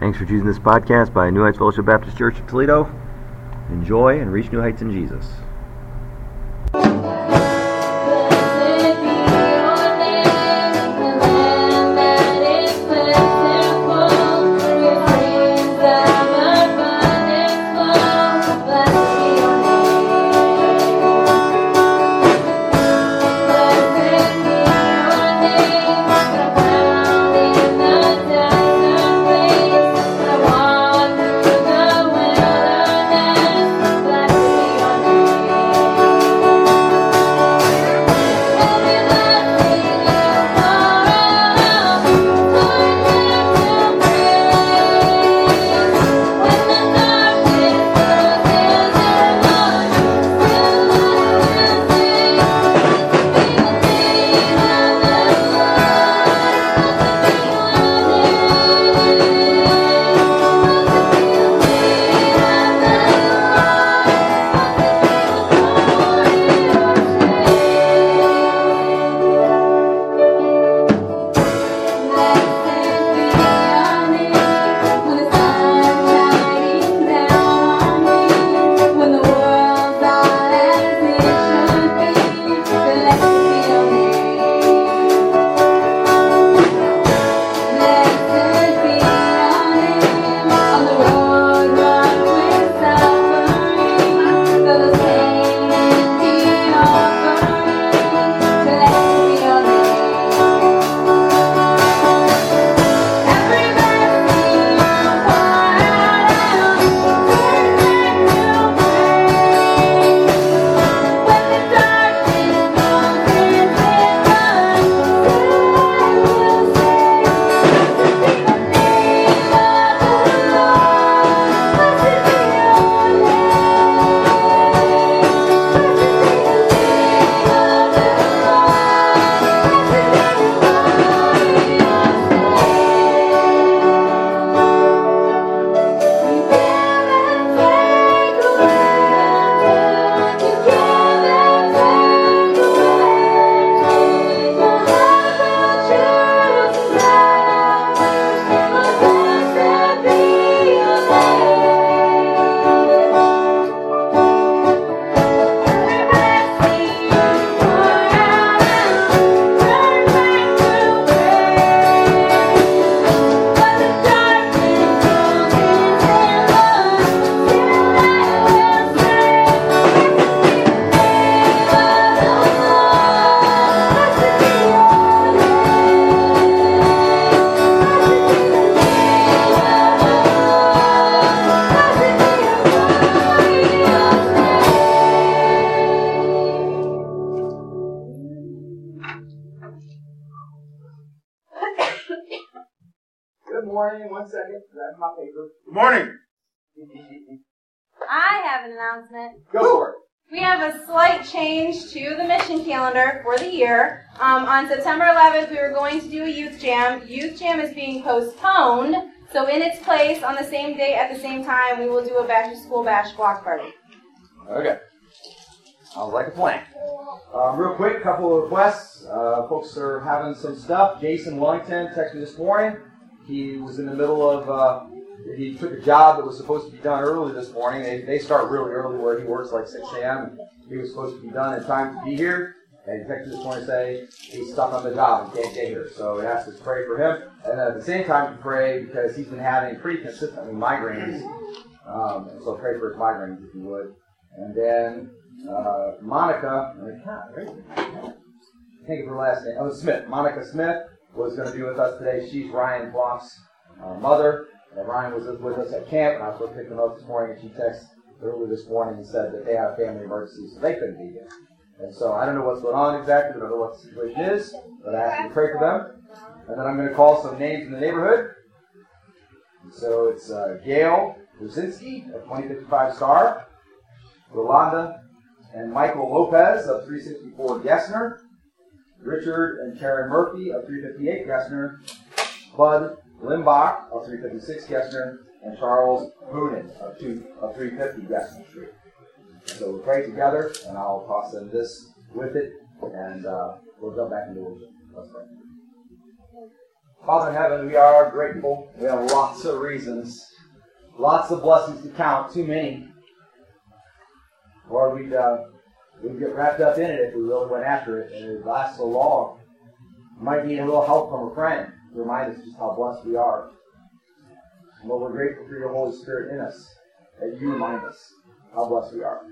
Thanks for choosing this podcast by New Heights Fellowship Baptist Church of Toledo. Enjoy and reach new heights in Jesus. Good morning. One second. Grab my paper. Good morning. I have an announcement. Go for it. We have a slight change to the mission calendar for the year. Um, on September 11th, we were going to do a youth jam. Youth jam is being postponed, so in its place, on the same day at the same time, we will do a back to school bash block party. Okay. Sounds like a plan. Um, real quick, a couple of requests. Uh, folks are having some stuff. Jason Wellington texted me this morning. He was in the middle of, uh, he took a job that was supposed to be done early this morning. They, they start really early where he works, like 6 a.m. He was supposed to be done in time to be here. And he texted this morning to say he's stuck on the job and can't get here. So he asked us to pray for him. And at the same time to pray because he's been having pretty consistently migraines. Um, and so pray for his migraines if you would. And then uh, Monica, think of her last name. Oh, Smith. Monica Smith was going to be with us today. She's Ryan Block's uh, mother. And Ryan was with us at camp, and I was supposed to pick them up this morning, and she texted early this morning and said that they had a family emergency, so they couldn't be here. And so I don't know what's going on exactly. I don't know what the situation is, but I you to pray for them. And then I'm going to call some names in the neighborhood. And so it's uh, Gail Brzezinski of 2055 Star, Rolanda and Michael Lopez of 364 Gessner, Richard and Karen Murphy of 358 Gessner, Bud Limbach of 356 Gessner, and Charles Hoonan of, two, of 350 Gessner Street. So we'll pray together, and I'll toss in this with it, and uh, we'll jump back into worship. Let's pray. Father in heaven, we are grateful. We have lots of reasons, lots of blessings to count, too many. Lord, we'd, uh, we'd get wrapped up in it if we really went after it, and it would last so long. We might need a little help from a friend to remind us just how blessed we are. And Lord, we're grateful for your Holy Spirit in us, that you remind us how blessed we are.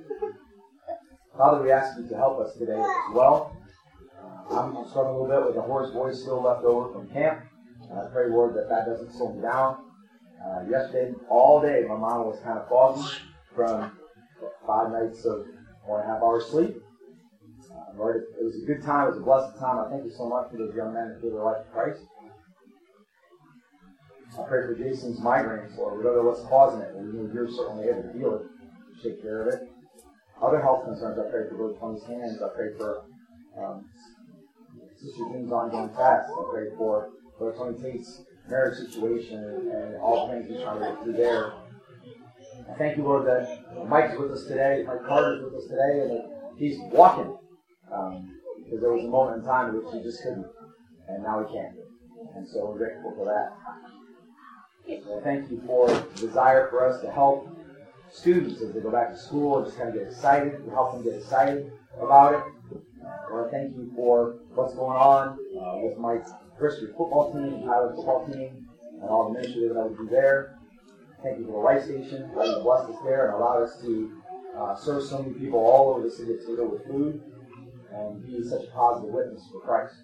Father, we ask you to help us today as well. I'm struggling a little bit with a hoarse voice still left over from camp. I pray, Lord, that that doesn't slow me down. Uh, yesterday, all day, my mind was kind of foggy from five nights of four and a half hours sleep. Uh, Lord, it, was a good time. It was a blessed time. I thank you so much for those young men who gave their life to Christ. I pray for Jason's migraines, Lord. We don't know what's causing it, but we know you're certainly able to heal it, take care of it. Other health concerns, I pray for Brother Tony's hands. I pray for um, Sister June's ongoing fast. I pray for Brother Tony Tate's marriage situation and, and all the things he's trying to get through there. I thank you, Lord, that Mike's with us today, Mike Carter's with us today, and that he's walking. Um, because there was a moment in time in which he just couldn't, and now he can. And so we're grateful for that. So thank you for the desire for us to help students as they go back to school and just kind of get excited, to help them get excited about it. Lord, thank you for what's going on uh, with Mike's Bristol football team and Tyler's football team and all the ministry that we do there. Thank you for the life station, that you blessed us there and allowed us to uh, serve so many people all over the city of Toledo with food and be such a positive witness for Christ.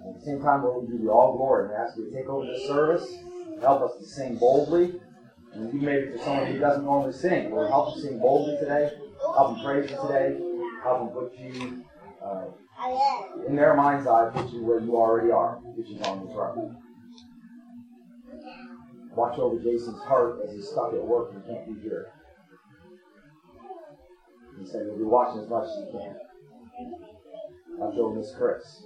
And at the same time, Lord, we give you all glory and ask you to take over this service, help us to sing boldly. And you maybe for someone who doesn't normally sing, Lord, help them sing boldly today, help them praise you today, help them put you uh, in their mind's eye, put you where you already are, which is on the throne. Watch over Jason's heart as he's stuck at work and can't be here. He said you'll be watching as much as you can. Watch over Miss Chris.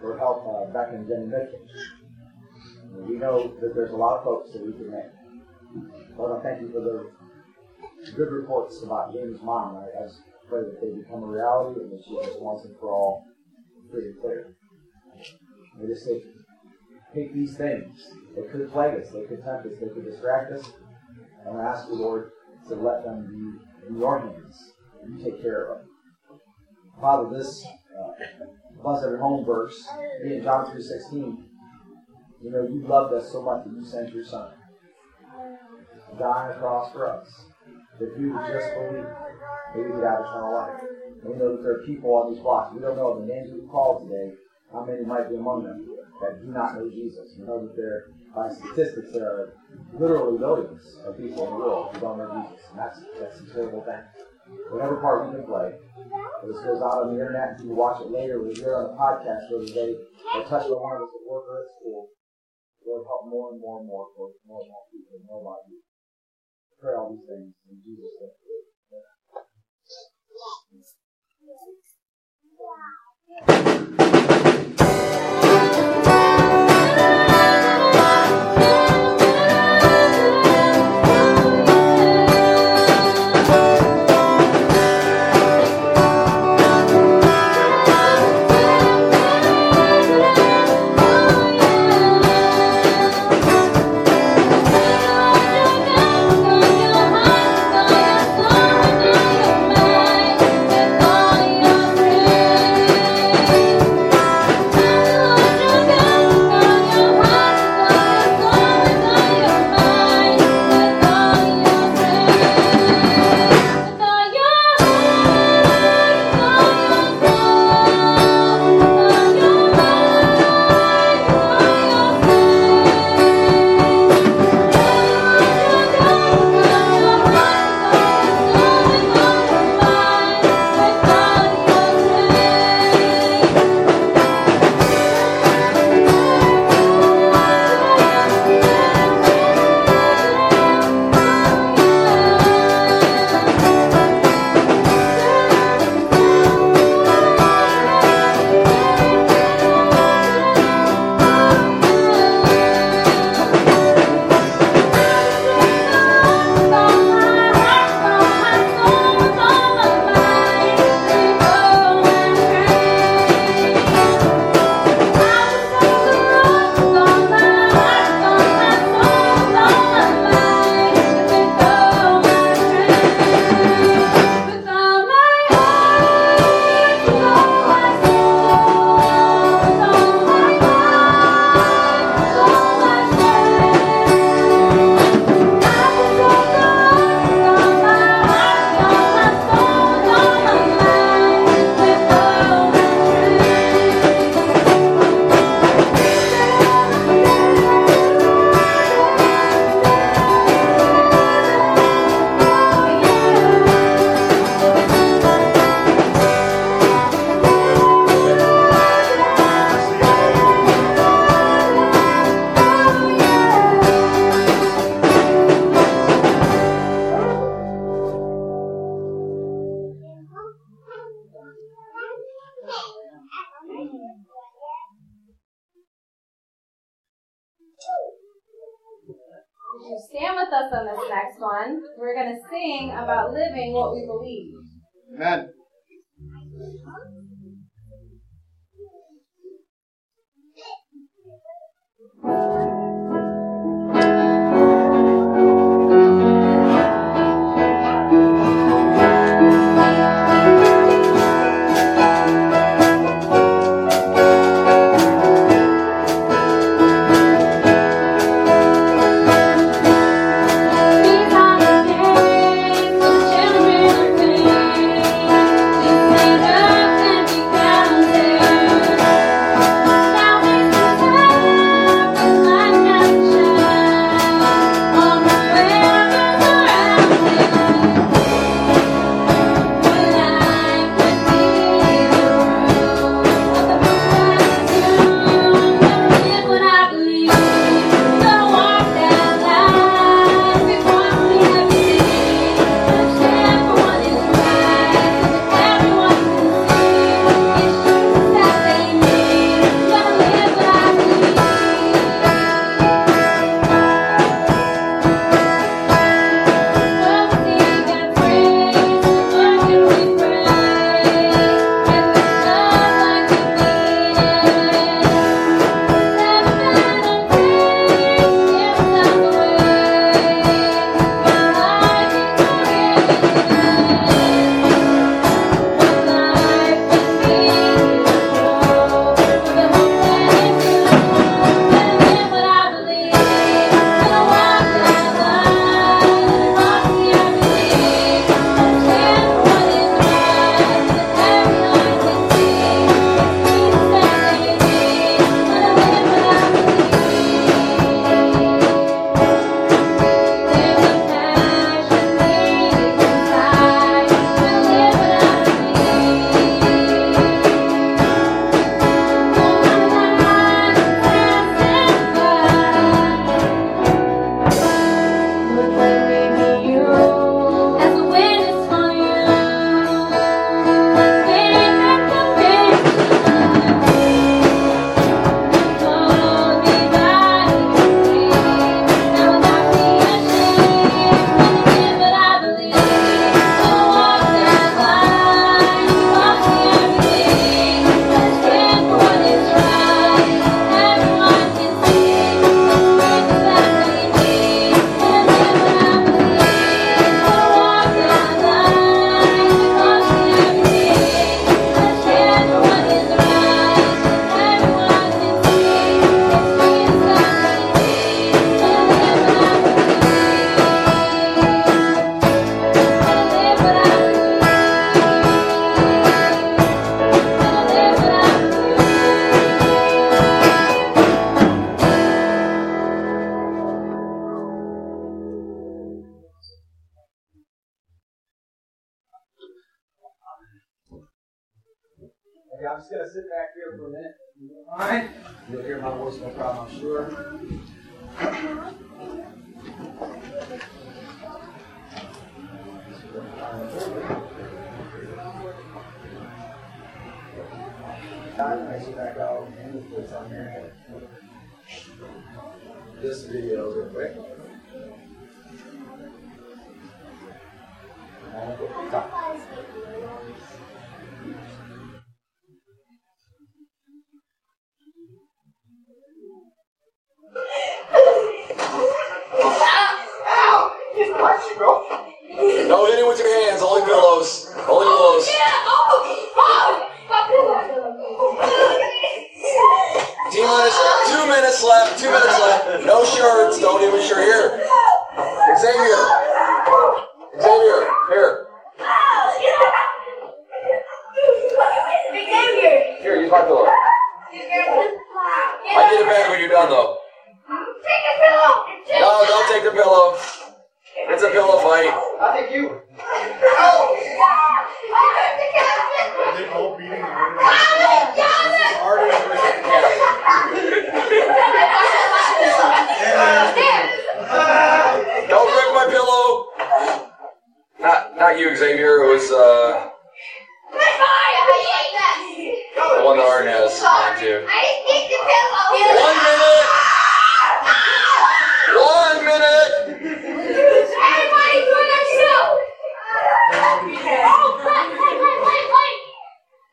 For help uh, back in Jenny Mitchell. We know that there's a lot of folks that we can make. Lord, I thank you for the good reports about James' mom. I, I pray that they become a reality and that she is once and for all free and clear. We just say, take these things. They could plague us, they could tempt us, they could distract us. And I ask the Lord, to let them be in your hands. And you take care of them. Father, this uh, bless every home verse, in John 3.16, you know, you loved us so much that you sent your son to die on the cross for us. That you would just believe maybe get out eternal life. And we know that there are people on these blocks. We don't know the names we've called today, how many might be among them that do not know Jesus. We know that there, by statistics, there are literally millions of people in the world who don't know Jesus. And that's, that's a terrible thing. Whatever part you can play, this goes out on the internet, you watch it later, we hear it on the podcast the other day, or touch by one of us at work or at school, Lord, help more and more and more, more and more people know about you. Pray all these things in Jesus' name. Thank Thank you.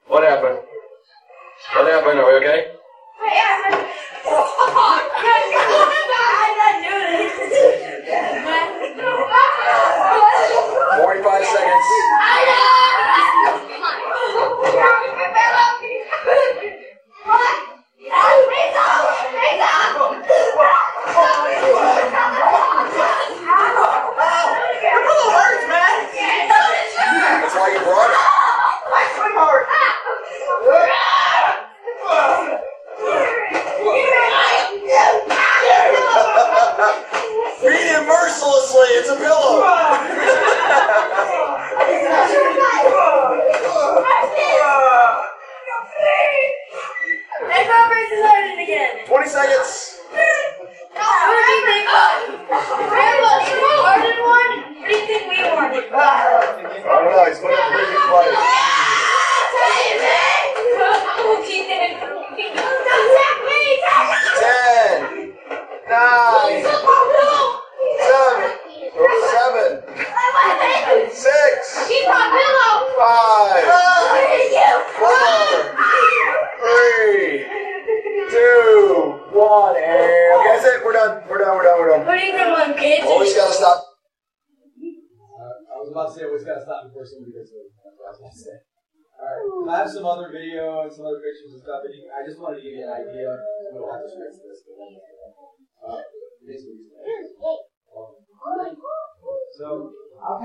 What happened? What happened? Are we okay?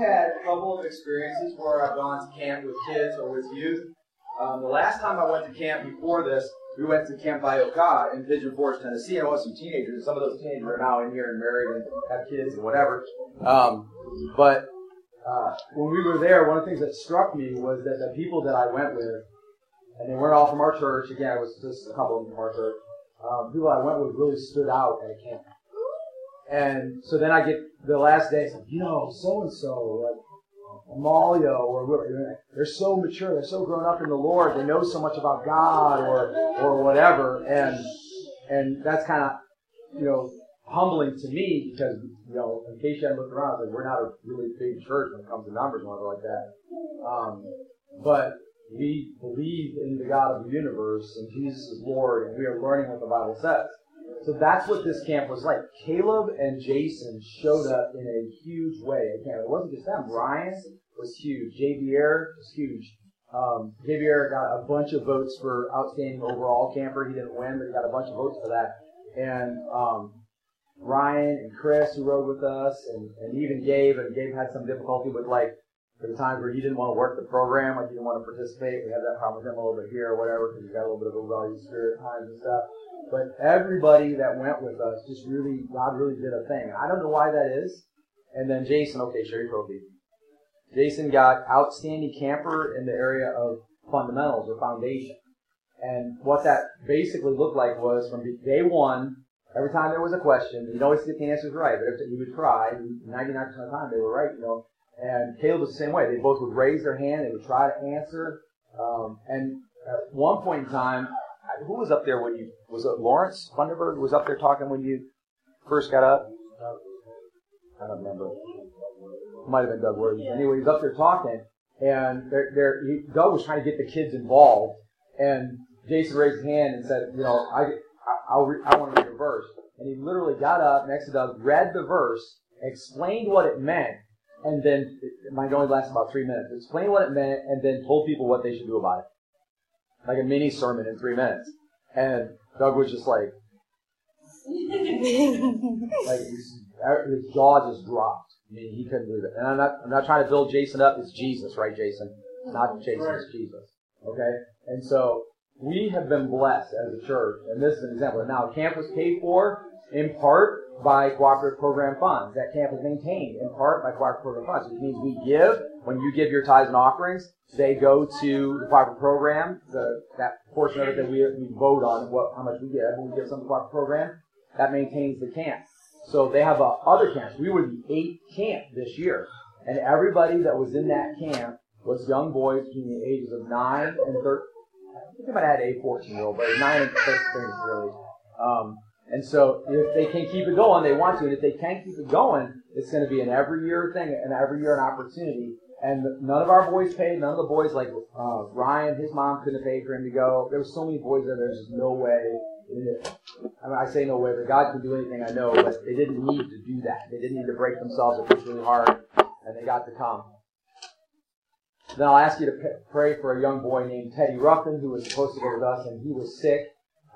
Had a couple of experiences where I've gone to camp with kids or with youth. Um, the last time I went to camp before this, we went to Camp Iocca in Pigeon Forge, Tennessee. and I was some teenagers. Some of those teenagers are now in here and married and have kids and whatever. Um, but uh, when we were there, one of the things that struck me was that the people that I went with, and they weren't all from our church. Again, it was just a couple of them from our church. Um, people I went with really stood out at camp. And so then I get the last day, it's like, you know, so and so, like Amalia, or they're so mature, they're so grown up in the Lord, they know so much about God, or or whatever, and and that's kind of, you know, humbling to me because you know, in case you hadn't looked around, like we're not a really big church when it comes to numbers and whatever like that. Um, but we believe in the God of the universe and Jesus is Lord, and we are learning what the Bible says. So that's what this camp was like. Caleb and Jason showed up in a huge way at camp. It wasn't just them. Ryan was huge. Javier was huge. Um, JVR got a bunch of votes for outstanding overall camper. He didn't win, but he got a bunch of votes for that. And um, Ryan and Chris who rode with us, and, and even Gabe, and Gabe had some difficulty with like the times where he didn't want to work the program, like he didn't want to participate. We had that problem with him a little bit here or whatever, because he got a little bit of a rebellious spirit at times and stuff. But everybody that went with us just really, God really did a thing. I don't know why that is. And then Jason, okay, your trophy. Jason got outstanding camper in the area of fundamentals or foundation. And what that basically looked like was from day one, every time there was a question, you'd always get the answers right, but he would try, 99% of the time they were right, you know. And Caleb was the same way. They both would raise their hand, they would try to answer. Um, and at one point in time, who was up there when you, was it Lawrence Funderburg was up there talking when you first got up? I don't remember. Might have been Doug Worthy. Anyway, he's up there talking, and they're, they're, he, Doug was trying to get the kids involved, and Jason raised his hand and said, you know, I, I, I'll re- I want to read a verse. And he literally got up next to Doug, read the verse, explained what it meant, and then, it might only last about three minutes, explained what it meant, and then told people what they should do about it. Like a mini sermon in three minutes. And Doug was just like, like his, his jaw just dropped. I mean, he couldn't believe it. And I'm not, I'm not trying to build Jason up. It's Jesus, right, Jason? Not Jason, it's Jesus. Okay? And so, we have been blessed as a church, and this is an example. Now, camp was paid for in part by cooperative program funds. That camp is maintained in part by cooperative program funds, which means we give, when you give your tithes and offerings, they go to the cooperative program, the, that portion of it that we, we vote on, what, how much we give, when we give some to the cooperative program, that maintains the camp. So they have uh, other camps. We were the eighth camp this year, and everybody that was in that camp was young boys between the ages of 9 and 13. I think I might have had a 14 year old, but 9 and 13 really. Um, and so if they can keep it going, they want to. And if they can't keep it going, it's going to be an every year thing, and every year an opportunity. And none of our boys paid. None of the boys, like uh, Ryan, his mom couldn't have paid for him to go. There were so many boys there. There's no way. I mean, I say no way, but God can do anything. I know, but they didn't need to do that. They didn't need to break themselves or push really hard, and they got to come. Then I'll ask you to p- pray for a young boy named Teddy Ruffin who was supposed to go with us, and he was sick.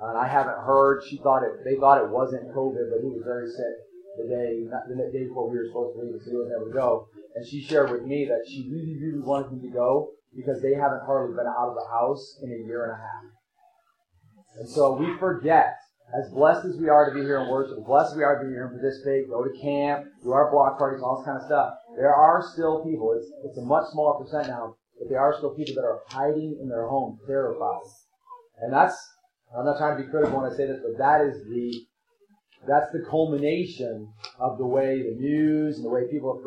And I haven't heard. She thought it. They thought it wasn't COVID, but he was very sick the day the day before we were supposed to leave, so he was able to go. And she shared with me that she really, really wanted him to go because they haven't hardly been out of the house in a year and a half. And so we forget as blessed as we are to be here and worship, blessed we are to be here and participate, go to camp, do our block parties, all this kind of stuff, there are still people, it's, it's a much smaller percent now, but there are still people that are hiding in their home, terrified. And that's, I'm not trying to be critical when I say this, but that is the, that's the culmination of the way the news and the way people have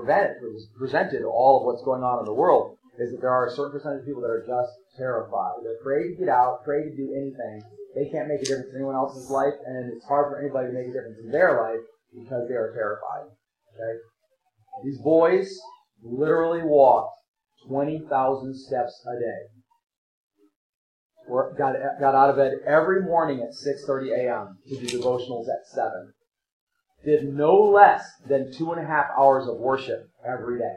presented all of what's going on in the world, is that there are a certain percentage of people that are just terrified. They're afraid to get out, afraid to do anything. They can't make a difference in anyone else's life, and it's hard for anybody to make a difference in their life because they are terrified. Okay? These boys literally walked 20,000 steps a day. Got, got out of bed every morning at 6.30 a.m. to do devotionals at 7. Did no less than two and a half hours of worship every day.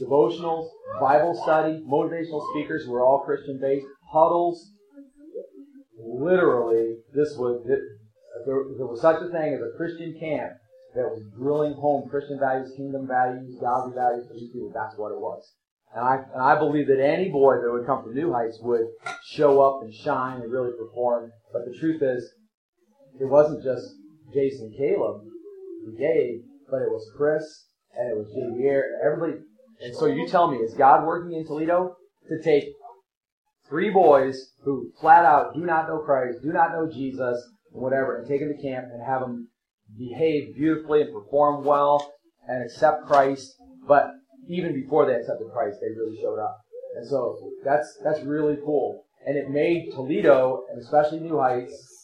Devotionals, Bible study, motivational speakers were all Christian based, huddles. Literally, this was, there, there was such a thing as a Christian camp that was drilling home Christian values, kingdom values, godly values for these people. That's what it was. And I, and I believe that any boy that would come from New Heights would show up and shine and really perform. But the truth is, it wasn't just Jason Caleb who gave, but it was Chris and it was Javier. Everybody. And so you tell me, is God working in Toledo to take three boys who flat out do not know Christ, do not know Jesus, and whatever, and take them to camp and have them behave beautifully and perform well and accept Christ, but even before they accepted Christ, they really showed up. And so that's that's really cool. And it made Toledo, and especially New Heights,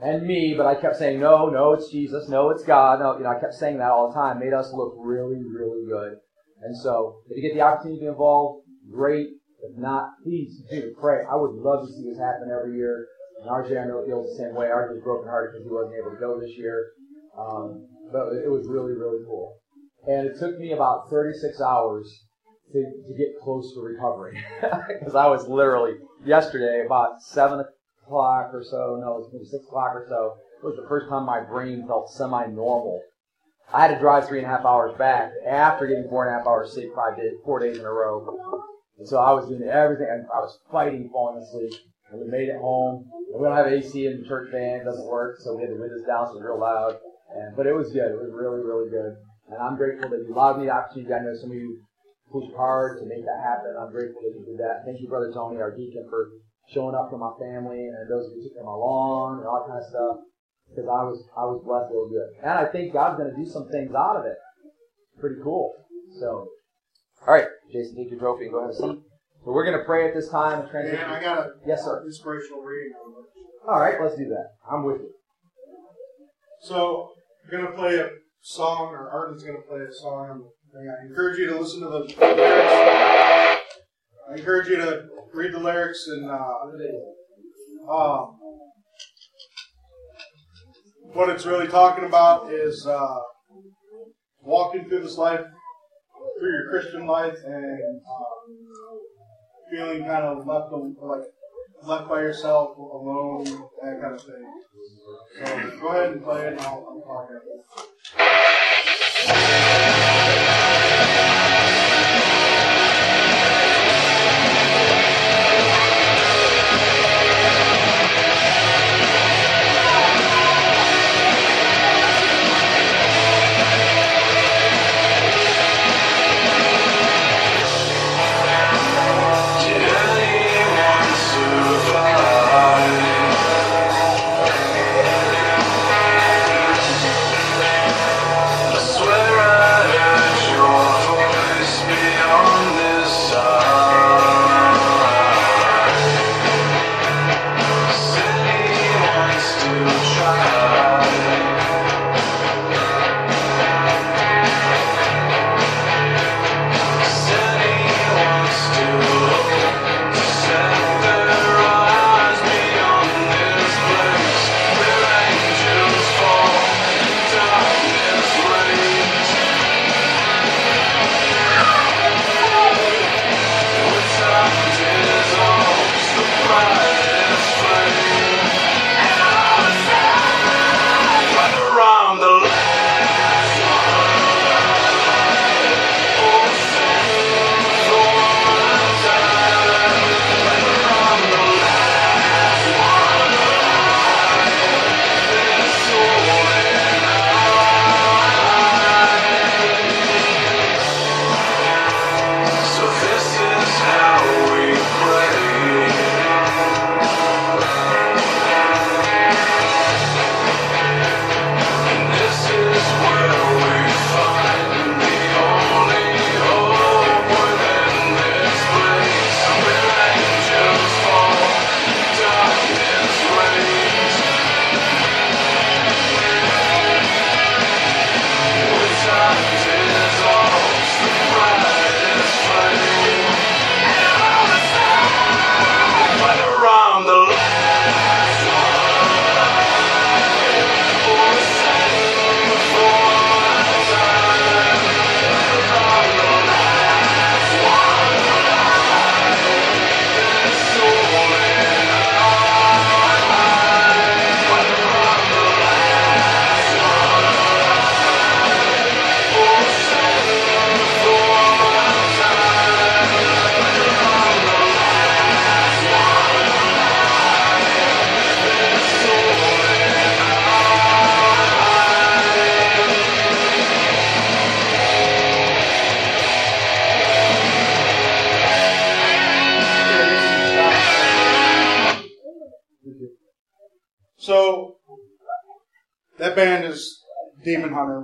and me, but I kept saying, no, no, it's Jesus, no, it's God. No, you know, I kept saying that all the time. Made us look really, really good. And so, if you get the opportunity to be involved, great. If not, please to pray. I would love to see this happen every year. And RJ, I know feels the same way. RJ was brokenhearted because he wasn't able to go this year. Um, but it was really, really cool. And it took me about 36 hours to, to get close to recovery. Because I was literally, yesterday, about 7 o'clock or so, no, it was maybe 6 o'clock or so, it was the first time my brain felt semi-normal. I had to drive three and a half hours back after getting four and a half hours sleep five days, four days in a row. And so I was doing everything, and I was fighting falling asleep. And we made it home. And we don't have AC in the church van, it doesn't work, so we had the windows down, so it was real loud. And, but it was good. It was really, really good. And I'm grateful that you allowed me the opportunity. I know some of you pushed hard to make that happen. I'm grateful that you did that. Thank you, Brother Tony, our deacon, for showing up for my family and those who took them along and all that kind of stuff. Because I was I was blessed real good. And I think God's going to do some things out of it. Pretty cool. So, all right, Jason, take your trophy and go have a seat. So we're going to pray at this time. Transition. I got a yes, sir. inspirational reading. All right, let's do that. I'm with you. So I'm going to play a song, or Arden's going to play a song. I encourage you to listen to the lyrics. I encourage you to read the lyrics and uh, um, what it's really talking about is uh, walking through this life, through your Christian life, and uh, feeling kind of left like left by yourself, alone, that kind of thing. So go ahead and play it, and I'll, I'll talk Thank you.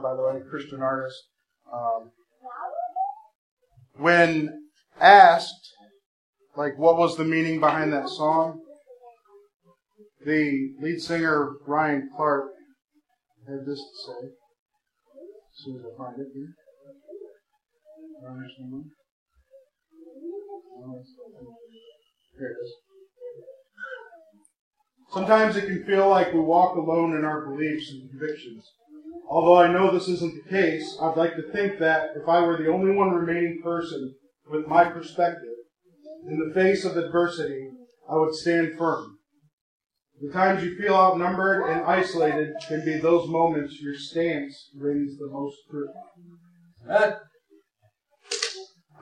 By the way, Christian artist. Um, when asked, like, what was the meaning behind that song, the lead singer Ryan Clark had this to say. As soon as I find it here. Here it is. Sometimes it can feel like we walk alone in our beliefs and convictions. Although I know this isn't the case, I'd like to think that if I were the only one remaining person with my perspective, in the face of adversity, I would stand firm. The times you feel outnumbered and isolated can be those moments your stance rings the most true.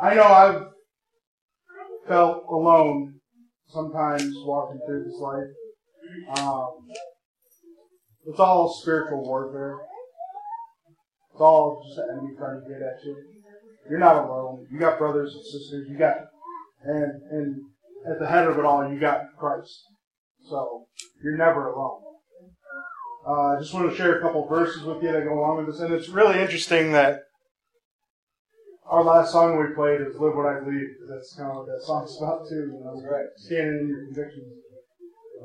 I know I've felt alone sometimes walking through this life. Um, it's all spiritual warfare. All just the enemy trying to get at you. You're not alone. You got brothers and sisters. You got, and and at the head of it all, you got Christ. So you're never alone. Uh, I just want to share a couple verses with you that go along with this, and it's really interesting that our last song we played is "Live What I Believe" because that's kind of what that song's about too. You know, right. standing in your convictions.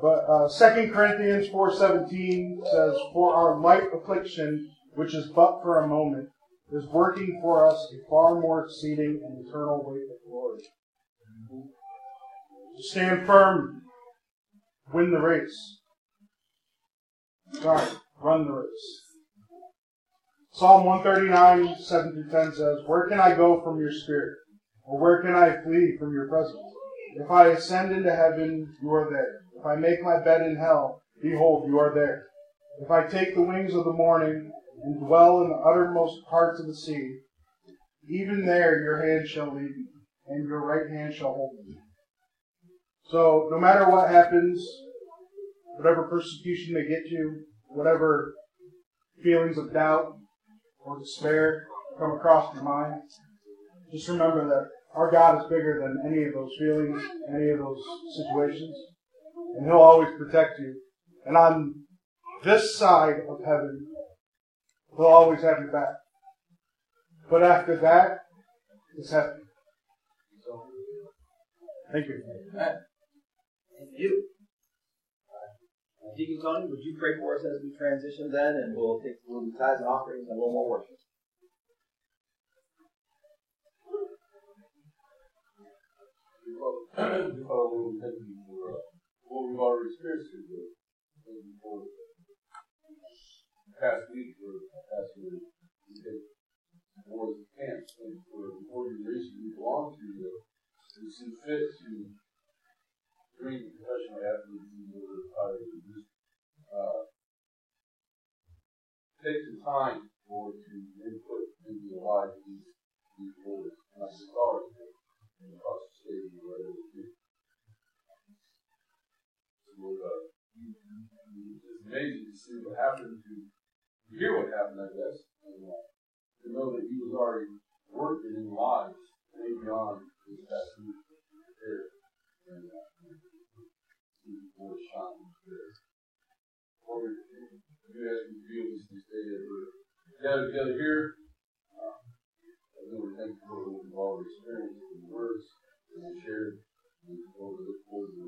But uh, 2 Corinthians 4:17 says, "For our light affliction, which is but for a moment, is working for us a far more exceeding and eternal weight of glory." Stand firm, win the race. Sorry, run the race. Psalm 139, 7 through 10 says, Where can I go from your spirit? Or where can I flee from your presence? If I ascend into heaven, you are there. If I make my bed in hell, behold, you are there. If I take the wings of the morning and dwell in the uttermost parts of the sea, even there your hand shall lead me, and your right hand shall hold me. So, no matter what happens, whatever persecution may get you, whatever feelings of doubt, or despair come across your mind, just remember that our God is bigger than any of those feelings, any of those situations, and He'll always protect you. And on this side of heaven, He'll always have your back. But after that, it's heaven. So, thank you. Thank you. Deacon Tony, would you pray for us as we transition then, and we'll take a little tithes and offerings and a little more worship. Father, we thank you for uh, what we've already experienced here. Thank you for past week or past week. We take more camp. Thank you for the organization we belong to. We see fit to bring professional athletes into the fire to just uh, take some time for to input into the lives of these these boys, not just ours, and across the state and wherever it is. So, uh, it's amazing to see what happened to, to hear what happened, I guess, and uh, to know that he was already working in lives way beyond this past here. And, uh, more shine there. Lord, you ask me to feel this day that we're gathered together here. Uh, Lord, thank you for what we've already experienced in the words we shared. And we look forward to the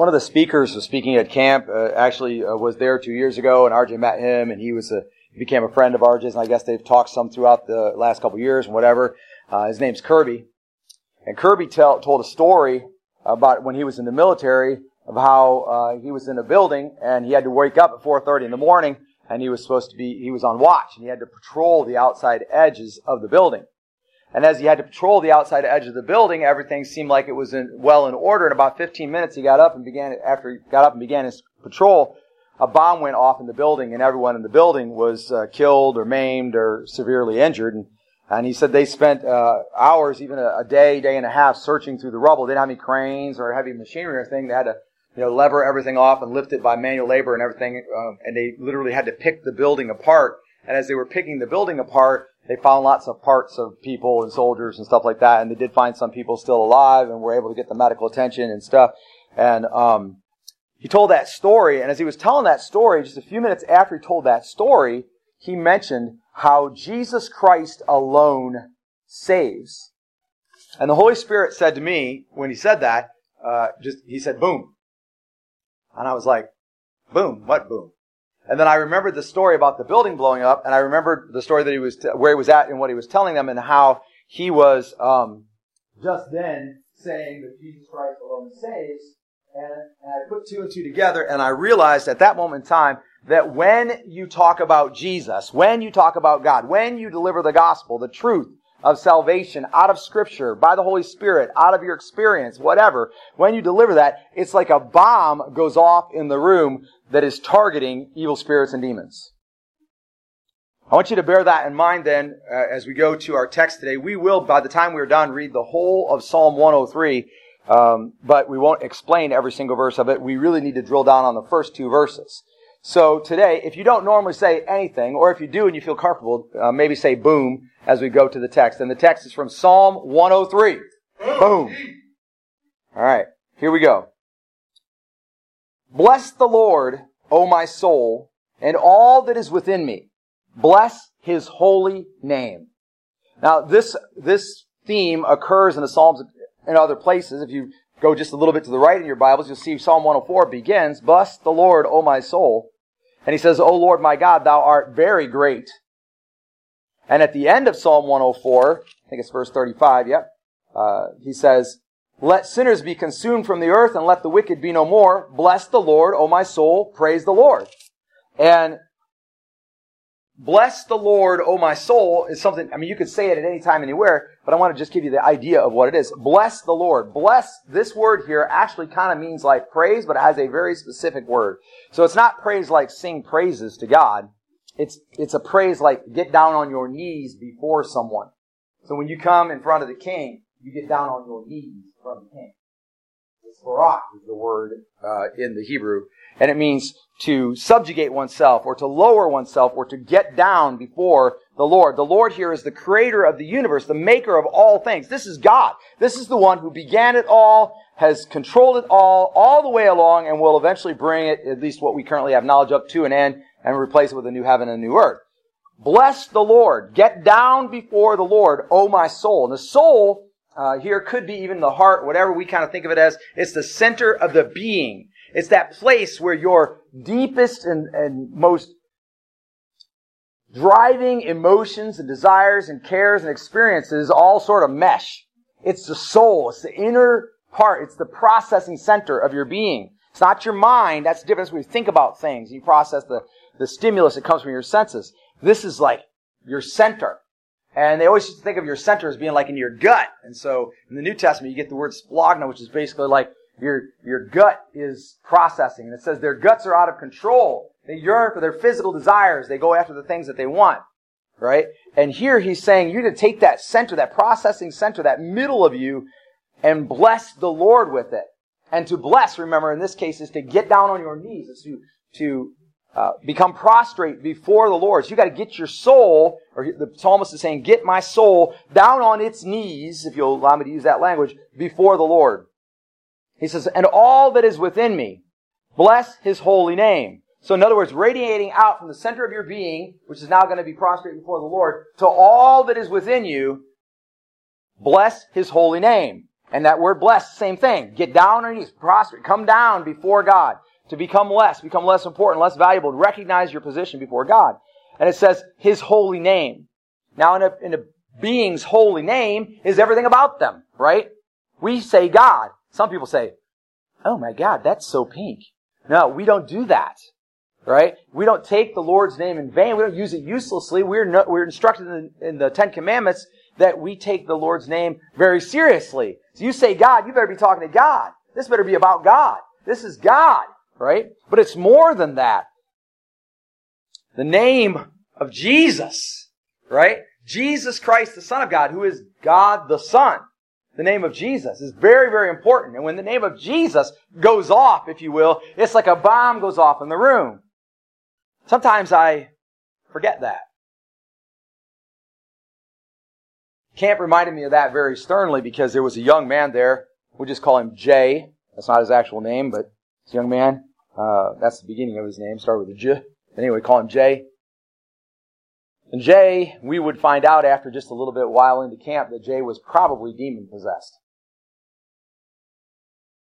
one of the speakers was speaking at camp. Uh, actually, uh, was there two years ago, and RJ met him, and he was a he became a friend of RJ's, and I guess they've talked some throughout the last couple years and whatever. Uh, his name's Kirby, and Kirby tell, told a story about when he was in the military of how uh, he was in a building and he had to wake up at 4:30 in the morning, and he was supposed to be he was on watch, and he had to patrol the outside edges of the building. And as he had to patrol the outside edge of the building, everything seemed like it was in, well in order. In about 15 minutes, he got up and began, after he got up and began his patrol, a bomb went off in the building and everyone in the building was uh, killed or maimed or severely injured. And, and he said they spent uh, hours, even a, a, day, day and a half, searching through the rubble. They didn't have any cranes or heavy machinery or anything. They had to, you know, lever everything off and lift it by manual labor and everything. Uh, and they literally had to pick the building apart. And as they were picking the building apart, they found lots of parts of people and soldiers and stuff like that, and they did find some people still alive and were able to get the medical attention and stuff. And um, he told that story, and as he was telling that story, just a few minutes after he told that story, he mentioned how Jesus Christ alone saves. And the Holy Spirit said to me when he said that, uh, just he said, "Boom," and I was like, "Boom? What boom?" And then I remembered the story about the building blowing up, and I remembered the story that he was t- where he was at and what he was telling them, and how he was um, just then saying that Jesus Christ alone saves. And, and I put two and two together, and I realized at that moment in time that when you talk about Jesus, when you talk about God, when you deliver the gospel, the truth of salvation out of Scripture, by the Holy Spirit, out of your experience, whatever, when you deliver that, it's like a bomb goes off in the room that is targeting evil spirits and demons. I want you to bear that in mind then uh, as we go to our text today. We will, by the time we're done, read the whole of Psalm 103, um, but we won't explain every single verse of it. We really need to drill down on the first two verses. So today, if you don't normally say anything, or if you do and you feel comfortable, uh, maybe say boom as we go to the text. And the text is from Psalm 103. Boom. All right, here we go. Bless the Lord, O my soul, and all that is within me. Bless his holy name. Now, this, this theme occurs in the Psalms in other places. If you go just a little bit to the right in your Bibles, you'll see Psalm 104 begins, Bless the Lord, O my soul. And he says, O Lord my God, thou art very great. And at the end of Psalm 104, I think it's verse 35, yep, uh, he says, let sinners be consumed from the earth and let the wicked be no more. Bless the Lord, O my soul. Praise the Lord. And bless the Lord, O my soul is something, I mean, you could say it at any time, anywhere, but I want to just give you the idea of what it is. Bless the Lord. Bless, this word here actually kind of means like praise, but it has a very specific word. So it's not praise like sing praises to God. It's, it's a praise like get down on your knees before someone. So when you come in front of the king, you get down on your knees from the king. Barak is the word uh, in the Hebrew, and it means to subjugate oneself, or to lower oneself, or to get down before the Lord. The Lord here is the creator of the universe, the maker of all things. This is God. This is the one who began it all, has controlled it all, all the way along, and will eventually bring it, at least what we currently have knowledge of, to an end, and replace it with a new heaven and a new earth. Bless the Lord. Get down before the Lord, O my soul. And the soul uh, here could be even the heart, whatever we kind of think of it as. It's the center of the being. It's that place where your deepest and, and most driving emotions and desires and cares and experiences all sort of mesh. It's the soul. It's the inner part. It's the processing center of your being. It's not your mind. That's the difference when you think about things. You process the, the stimulus that comes from your senses. This is like your center. And they always used to think of your center as being like in your gut. And so in the New Testament, you get the word splanchna, which is basically like your, your gut is processing. And it says their guts are out of control. They yearn for their physical desires. They go after the things that they want. Right? And here he's saying you need to take that center, that processing center, that middle of you, and bless the Lord with it. And to bless, remember, in this case, is to get down on your knees. is to, to uh, become prostrate before the Lord. So you got to get your soul, or the psalmist is saying, get my soul down on its knees, if you'll allow me to use that language, before the Lord. He says, and all that is within me, bless his holy name. So in other words, radiating out from the center of your being, which is now going to be prostrate before the Lord, to all that is within you, bless his holy name. And that word blessed, same thing. Get down on your knees, prostrate, come down before God. To become less, become less important, less valuable, recognize your position before God. And it says His holy name. Now in a, in a being's holy name is everything about them, right? We say God. Some people say, oh my God, that's so pink. No, we don't do that. Right? We don't take the Lord's name in vain. We don't use it uselessly. We're, no, we're instructed in, in the Ten Commandments that we take the Lord's name very seriously. So you say God, you better be talking to God. This better be about God. This is God, right? But it's more than that. The name of Jesus, right? Jesus Christ, the Son of God, who is God the Son. The name of Jesus is very, very important. And when the name of Jesus goes off, if you will, it's like a bomb goes off in the room. Sometimes I forget that. Camp reminded me of that very sternly because there was a young man there. We'll just call him Jay. That's not his actual name, but a young man. Uh, that's the beginning of his name. Started with a J. Anyway, call him Jay. And Jay, we would find out after just a little bit while into camp that Jay was probably demon possessed.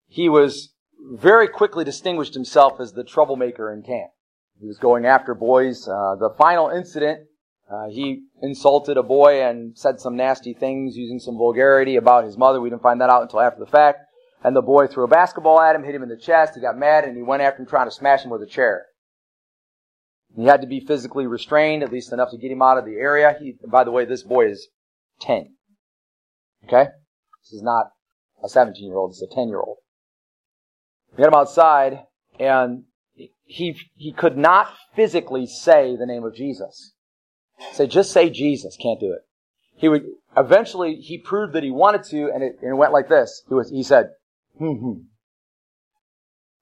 He was very quickly distinguished himself as the troublemaker in camp. He was going after boys. Uh, the final incident, uh, he insulted a boy and said some nasty things using some vulgarity about his mother. We didn't find that out until after the fact. And the boy threw a basketball at him, hit him in the chest. He got mad and he went after him trying to smash him with a chair. He had to be physically restrained, at least enough to get him out of the area. He, by the way, this boy is 10. Okay? This is not a 17 year old, it's a 10 year old. We got him outside, and he, he could not physically say the name of Jesus. Say, just say Jesus. Can't do it. He would, eventually, he proved that he wanted to, and it, and it went like this. He, was, he said, hmm.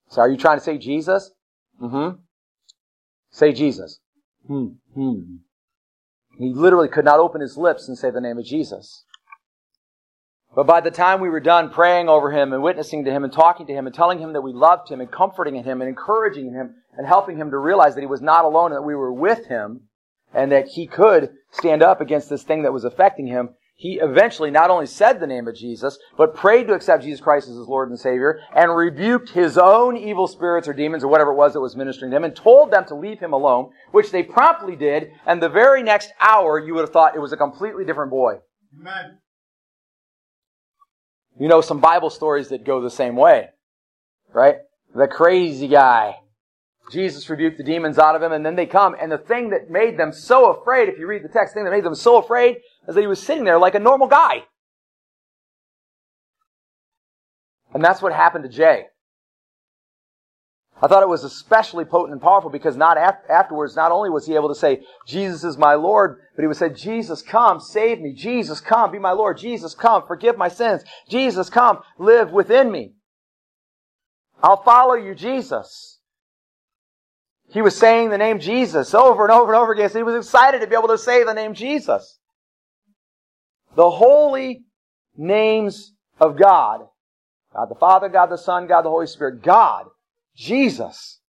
So are you trying to say Jesus? Mm-hmm. Say Jesus. Hmm. He literally could not open his lips and say the name of Jesus. But by the time we were done praying over him and witnessing to him and talking to him and telling him that we loved him and comforting him and encouraging him and helping him to realize that he was not alone and that we were with him and that he could stand up against this thing that was affecting him, he eventually not only said the name of Jesus, but prayed to accept Jesus Christ as his Lord and Savior, and rebuked his own evil spirits or demons or whatever it was that was ministering to him, and told them to leave him alone, which they promptly did, and the very next hour you would have thought it was a completely different boy. Amen. You know some Bible stories that go the same way, right? The crazy guy. Jesus rebuked the demons out of him, and then they come, and the thing that made them so afraid, if you read the text, the thing that made them so afraid is that he was sitting there like a normal guy. And that's what happened to Jay. I thought it was especially potent and powerful because not af- afterwards, not only was he able to say, Jesus is my Lord, but he would say, Jesus, come, save me. Jesus, come, be my Lord. Jesus, come, forgive my sins. Jesus, come, live within me. I'll follow you, Jesus. He was saying the name Jesus over and over and over again. So he was excited to be able to say the name Jesus. The holy names of God. God the Father, God the Son, God the Holy Spirit. God. Jesus.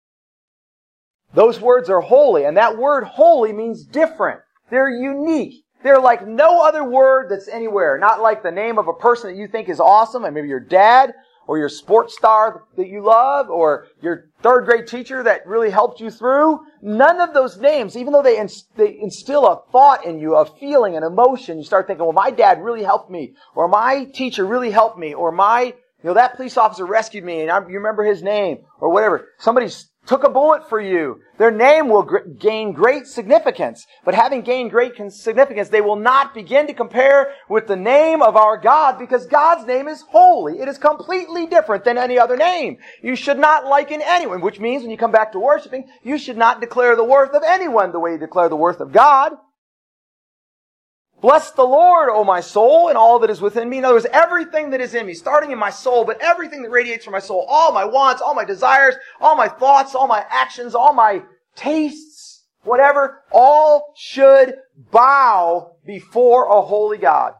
Those words are holy, and that word holy means different. They're unique. They're like no other word that's anywhere. Not like the name of a person that you think is awesome, and maybe your dad, or your sports star that you love, or your third grade teacher that really helped you through. None of those names, even though they, inst- they instill a thought in you, a feeling, an emotion, you start thinking, well, my dad really helped me, or my teacher really helped me, or my you know, that police officer rescued me and I, you remember his name or whatever. Somebody took a bullet for you. Their name will gr- gain great significance. But having gained great significance, they will not begin to compare with the name of our God because God's name is holy. It is completely different than any other name. You should not liken anyone, which means when you come back to worshiping, you should not declare the worth of anyone the way you declare the worth of God. Bless the Lord, O my soul, and all that is within me. In other words, everything that is in me, starting in my soul, but everything that radiates from my soul, all my wants, all my desires, all my thoughts, all my actions, all my tastes, whatever, all should bow before a holy God.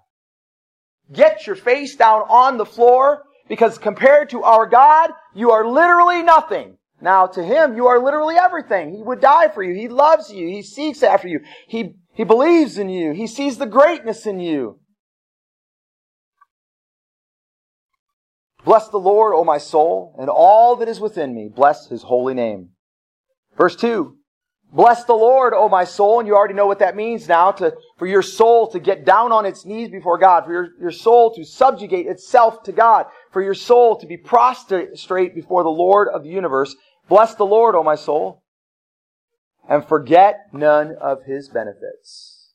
Get your face down on the floor, because compared to our God, you are literally nothing. Now, to Him, you are literally everything. He would die for you. He loves you. He seeks after you. He he believes in you. He sees the greatness in you. Bless the Lord, O my soul, and all that is within me. Bless his holy name. Verse 2. Bless the Lord, O my soul, and you already know what that means now, to, for your soul to get down on its knees before God, for your, your soul to subjugate itself to God, for your soul to be prostrate before the Lord of the universe. Bless the Lord, O my soul, and forget none of his benefits.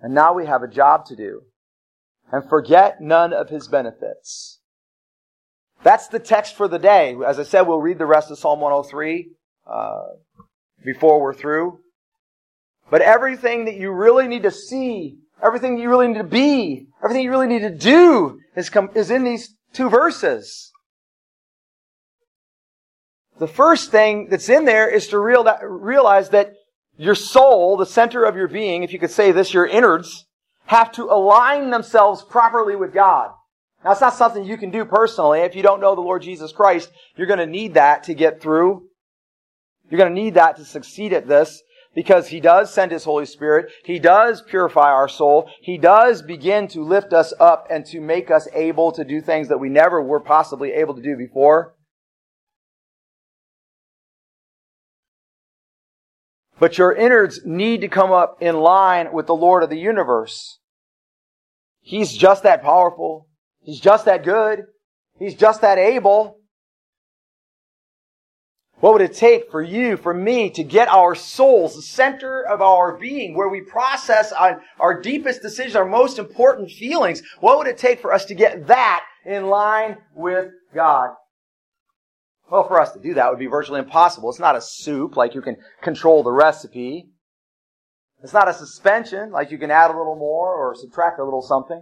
And now we have a job to do. And forget none of his benefits. That's the text for the day. As I said, we'll read the rest of Psalm 103 uh, before we're through. But everything that you really need to see, everything you really need to be, everything you really need to do is, com- is in these two verses. The first thing that's in there is to realize that your soul, the center of your being, if you could say this, your innards, have to align themselves properly with God. Now, it's not something you can do personally. If you don't know the Lord Jesus Christ, you're going to need that to get through. You're going to need that to succeed at this because He does send His Holy Spirit. He does purify our soul. He does begin to lift us up and to make us able to do things that we never were possibly able to do before. But your innards need to come up in line with the Lord of the universe. He's just that powerful. He's just that good. He's just that able. What would it take for you, for me, to get our souls, the center of our being, where we process our, our deepest decisions, our most important feelings? What would it take for us to get that in line with God? Well, for us to do that would be virtually impossible. It's not a soup, like you can control the recipe. It's not a suspension, like you can add a little more or subtract a little something.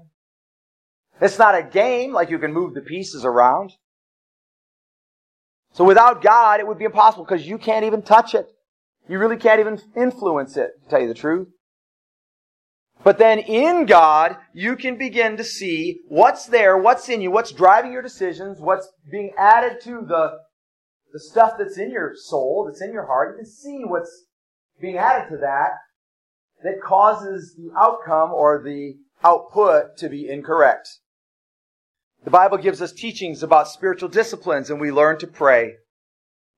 It's not a game like you can move the pieces around. So without God, it would be impossible because you can't even touch it. You really can't even influence it, to tell you the truth. But then in God, you can begin to see what's there, what's in you, what's driving your decisions, what's being added to the, the stuff that's in your soul, that's in your heart. You can see what's being added to that that causes the outcome or the output to be incorrect. The Bible gives us teachings about spiritual disciplines and we learn to pray.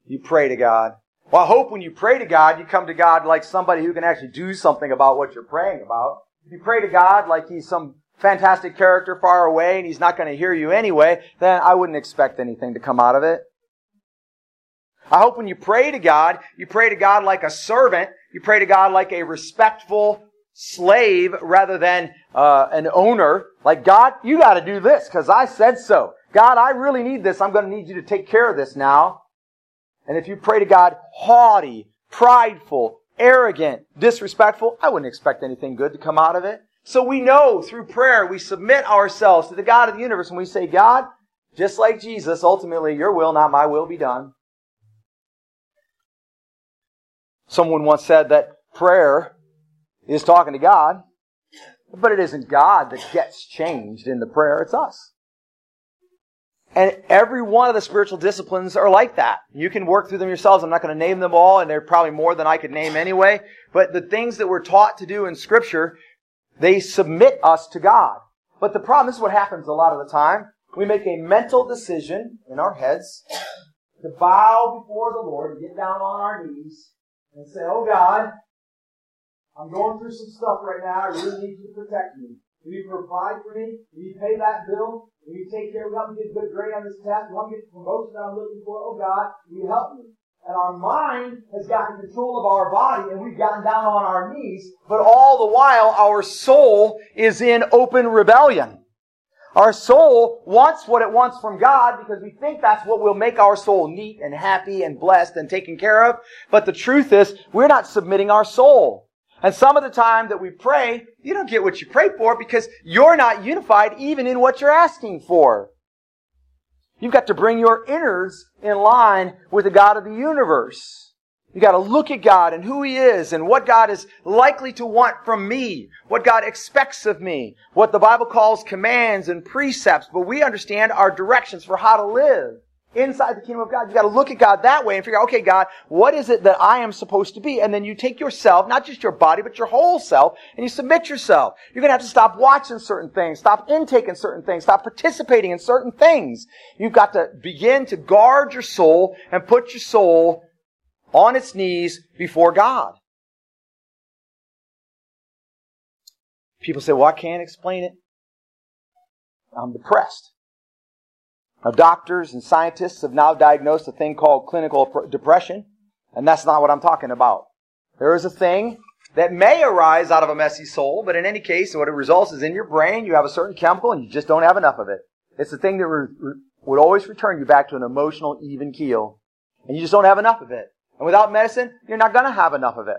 You pray to God. Well, I hope when you pray to God, you come to God like somebody who can actually do something about what you're praying about. If you pray to God like He's some fantastic character far away and He's not going to hear you anyway, then I wouldn't expect anything to come out of it. I hope when you pray to God, you pray to God like a servant. You pray to God like a respectful slave rather than uh, an owner. Like, God, you got to do this because I said so. God, I really need this. I'm going to need you to take care of this now. And if you pray to God haughty, prideful, arrogant, disrespectful, I wouldn't expect anything good to come out of it. So we know through prayer, we submit ourselves to the God of the universe and we say, God, just like Jesus, ultimately your will, not my will, be done. Someone once said that prayer is talking to God, but it isn't God that gets changed in the prayer, it's us. And every one of the spiritual disciplines are like that. You can work through them yourselves. I'm not going to name them all, and they're probably more than I could name anyway. But the things that we're taught to do in Scripture, they submit us to God. But the problem, this is what happens a lot of the time. We make a mental decision in our heads to bow before the Lord, and get down on our knees, and say, Oh God, I'm going through some stuff right now. I really need you to protect me. Will you provide for me? Will you pay that bill? Will you take care of me? Help me get a good grade on this test? Will you get the promotion that I'm looking for? Oh God, will you help me? And our mind has gotten control of our body and we've gotten down on our knees, but all the while our soul is in open rebellion. Our soul wants what it wants from God because we think that's what will make our soul neat and happy and blessed and taken care of. But the truth is, we're not submitting our soul. And some of the time that we pray, you don't get what you pray for because you're not unified even in what you're asking for. You've got to bring your innards in line with the God of the universe. You got to look at God and who He is and what God is likely to want from me, what God expects of me, what the Bible calls commands and precepts, but we understand our directions for how to live. inside the kingdom of God. You got to look at God that way and figure out, okay, God, what is it that I am supposed to be? And then you take yourself, not just your body, but your whole self, and you submit yourself. You're to have to stop watching certain things, stop intaking certain things, stop participating in certain things. You've got to begin to guard your soul and put your soul on its knees before God. People say, well, I can't explain it. I'm depressed. Now, doctors and scientists have now diagnosed a thing called clinical depression, and that's not what I'm talking about. There is a thing that may arise out of a messy soul, but in any case, what it results is in your brain, you have a certain chemical and you just don't have enough of it. It's the thing that re- re- would always return you back to an emotional even keel. And you just don't have enough of it. And without medicine, you're not gonna have enough of it.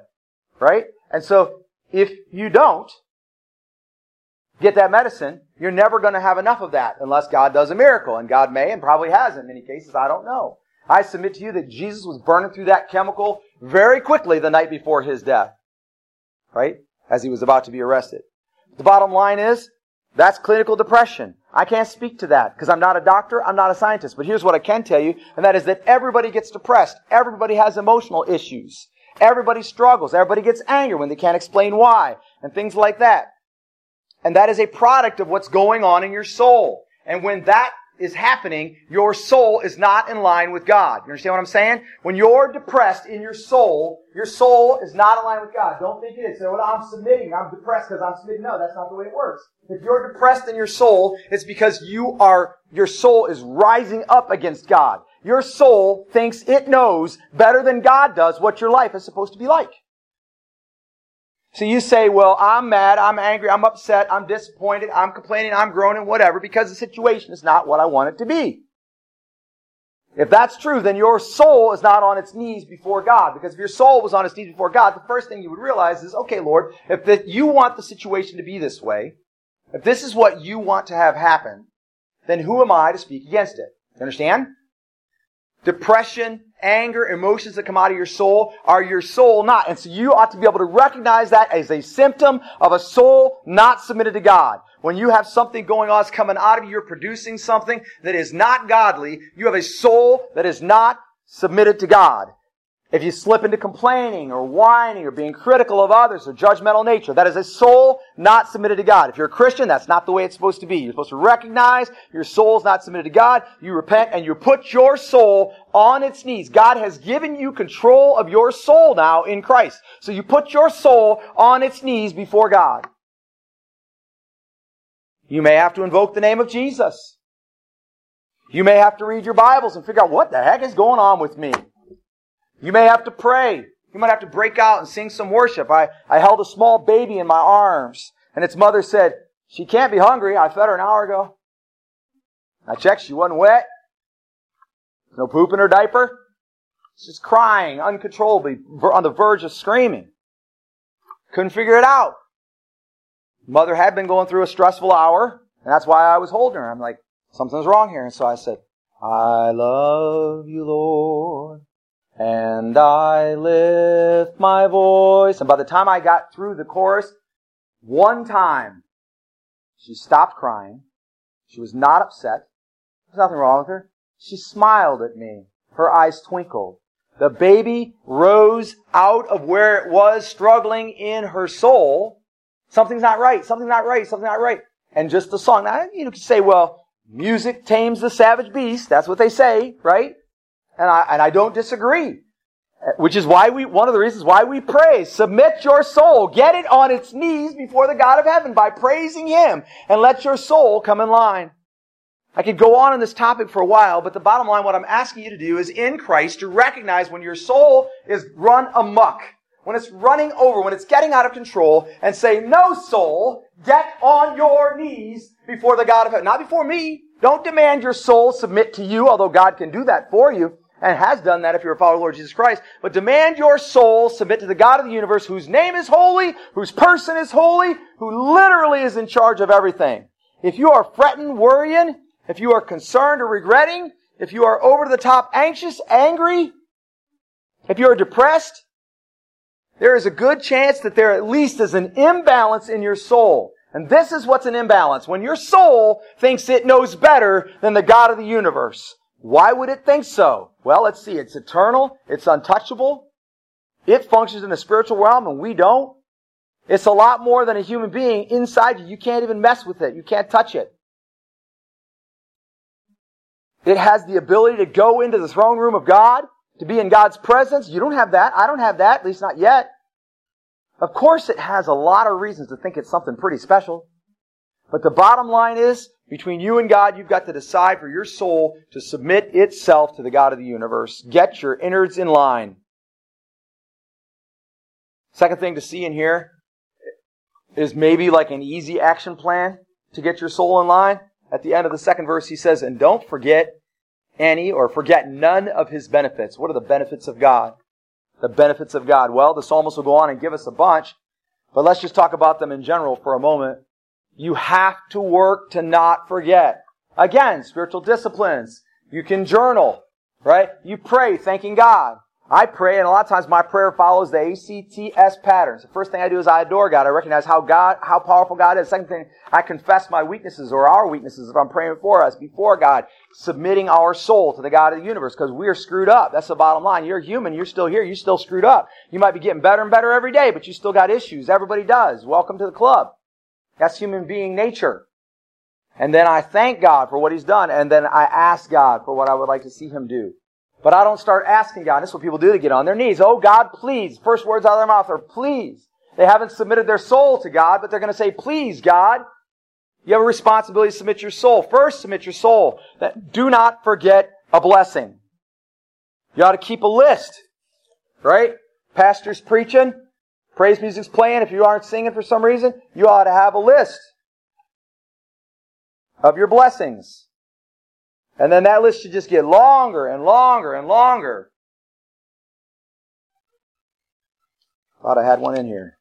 Right? And so, if you don't, get that medicine, you're never going to have enough of that unless God does a miracle. And God may and probably has in many cases. I don't know. I submit to you that Jesus was burning through that chemical very quickly the night before his death. Right? As he was about to be arrested. The bottom line is, that's clinical depression. I can't speak to that because I'm not a doctor, I'm not a scientist. But here's what I can tell you, and that is that everybody gets depressed. Everybody has emotional issues. Everybody struggles. Everybody gets angry when they can't explain why, and things like that. And that is a product of what's going on in your soul. And when that is happening, your soul is not in line with God. You understand what I'm saying? When you're depressed in your soul, your soul is not in line with God. Don't think it is. Well, I'm submitting. I'm depressed because I'm submitting. No, that's not the way it works. If you're depressed in your soul, it's because you are, your soul is rising up against God. Your soul thinks it knows better than God does what your life is supposed to be like. So you say, well, I'm mad, I'm angry, I'm upset, I'm disappointed, I'm complaining, I'm groaning, whatever, because the situation is not what I want it to be. If that's true, then your soul is not on its knees before God. Because if your soul was on its knees before God, the first thing you would realize is, okay, Lord, if the, you want the situation to be this way, if this is what you want to have happen, then who am I to speak against it? You understand? Depression, anger, emotions that come out of your soul are your soul not. And so you ought to be able to recognize that as a symptom of a soul not submitted to God. When you have something going on that's coming out of you, you're producing something that is not godly, you have a soul that is not submitted to God. If you slip into complaining or whining or being critical of others or judgmental nature, that is a soul not submitted to God. If you're a Christian, that's not the way it's supposed to be. You're supposed to recognize your soul is not submitted to God. You repent and you put your soul on its knees. God has given you control of your soul now in Christ. So you put your soul on its knees before God. You may have to invoke the name of Jesus. You may have to read your Bibles and figure out what the heck is going on with me. You may have to pray. You might have to break out and sing some worship. I, I held a small baby in my arms, and its mother said, She can't be hungry. I fed her an hour ago. I checked, she wasn't wet. No poop in her diaper. She's crying uncontrollably on the verge of screaming. Couldn't figure it out. Mother had been going through a stressful hour, and that's why I was holding her. I'm like, something's wrong here. And so I said, I love you, Lord. And I lift my voice. And by the time I got through the chorus, one time, she stopped crying. She was not upset. There's nothing wrong with her. She smiled at me. Her eyes twinkled. The baby rose out of where it was struggling in her soul. Something's not right. Something's not right. Something's not right. And just the song. Now, you could say, well, music tames the savage beast. That's what they say, right? And I, and I don't disagree. Which is why we, one of the reasons why we pray. Submit your soul. Get it on its knees before the God of heaven by praising Him and let your soul come in line. I could go on on this topic for a while, but the bottom line, what I'm asking you to do is in Christ to recognize when your soul is run amuck, when it's running over, when it's getting out of control, and say, no soul, get on your knees before the God of heaven. Not before me. Don't demand your soul submit to you, although God can do that for you and has done that if you're a follower of Lord Jesus Christ. But demand your soul submit to the God of the universe whose name is holy, whose person is holy, who literally is in charge of everything. If you are fretting, worrying, if you are concerned or regretting, if you are over the top anxious, angry, if you are depressed, there is a good chance that there at least is an imbalance in your soul. And this is what's an imbalance. When your soul thinks it knows better than the God of the universe. Why would it think so? Well, let's see. It's eternal. It's untouchable. It functions in the spiritual realm and we don't. It's a lot more than a human being inside you. You can't even mess with it. You can't touch it. It has the ability to go into the throne room of God, to be in God's presence. You don't have that. I don't have that, at least not yet. Of course, it has a lot of reasons to think it's something pretty special. But the bottom line is, between you and God, you've got to decide for your soul to submit itself to the God of the universe. Get your innards in line. Second thing to see in here is maybe like an easy action plan to get your soul in line. At the end of the second verse, he says, and don't forget any or forget none of his benefits. What are the benefits of God? The benefits of God. Well, the psalmist will go on and give us a bunch, but let's just talk about them in general for a moment. You have to work to not forget. Again, spiritual disciplines. You can journal, right? You pray thanking God. I pray, and a lot of times my prayer follows the ACTS patterns. The first thing I do is I adore God. I recognize how God, how powerful God is. Second thing, I confess my weaknesses or our weaknesses if I'm praying for us before God, submitting our soul to the God of the universe because we're screwed up. That's the bottom line. You're human. You're still here. You're still screwed up. You might be getting better and better every day, but you still got issues. Everybody does. Welcome to the club. That's human being nature. And then I thank God for what He's done, and then I ask God for what I would like to see Him do. But I don't start asking God. This is what people do. They get on their knees. Oh God, please. First words out of their mouth are please. They haven't submitted their soul to God, but they're going to say, please God. You have a responsibility to submit your soul. First, submit your soul. Do not forget a blessing. You ought to keep a list. Right? Pastor's preaching. Praise music's playing. If you aren't singing for some reason, you ought to have a list of your blessings. And then that list should just get longer and longer and longer. Thought I had one in here.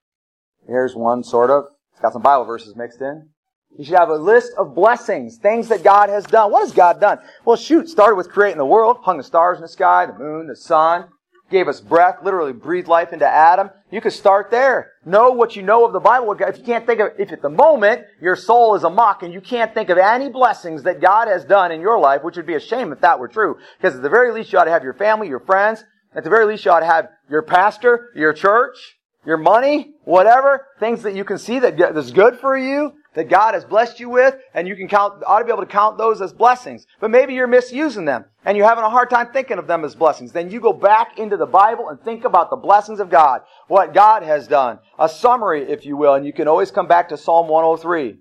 Here's one, sort of. It's got some Bible verses mixed in. You should have a list of blessings, things that God has done. What has God done? Well, shoot, started with creating the world, hung the stars in the sky, the moon, the sun, gave us breath, literally breathed life into Adam. You could start there. Know what you know of the Bible. If you can't think of, if at the moment your soul is a muck and you can't think of any blessings that God has done in your life, which would be a shame if that were true, because at the very least you ought to have your family, your friends, at the very least you ought to have your pastor, your church, your money, whatever, things that you can see that is good for you, that God has blessed you with, and you can count, ought to be able to count those as blessings. But maybe you're misusing them, and you're having a hard time thinking of them as blessings. Then you go back into the Bible and think about the blessings of God, what God has done. A summary, if you will, and you can always come back to Psalm 103.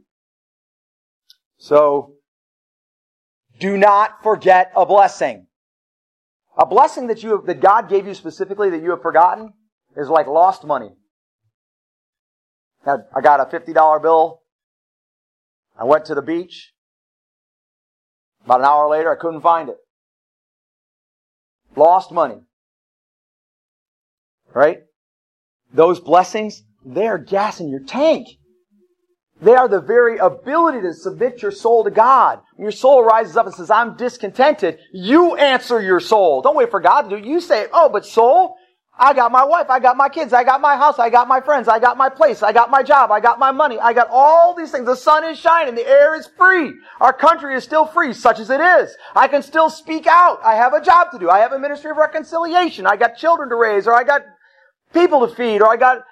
So, do not forget a blessing. A blessing that you have, that God gave you specifically that you have forgotten is like lost money. Now, I got a $50 bill I went to the beach. About an hour later, I couldn't find it. Lost money. Right? Those blessings, they are gas in your tank. They are the very ability to submit your soul to God. When your soul rises up and says, I'm discontented, you answer your soul. Don't wait for God to do it. You say, oh, but soul, I got my wife, I got my kids, I got my house, I got my friends, I got my place, I got my job, I got my money, I got all these things. The sun is shining, the air is free. Our country is still free, such as it is. I can still speak out. I have a job to do. I have a ministry of reconciliation. I got children to raise, or I got people to feed, or I got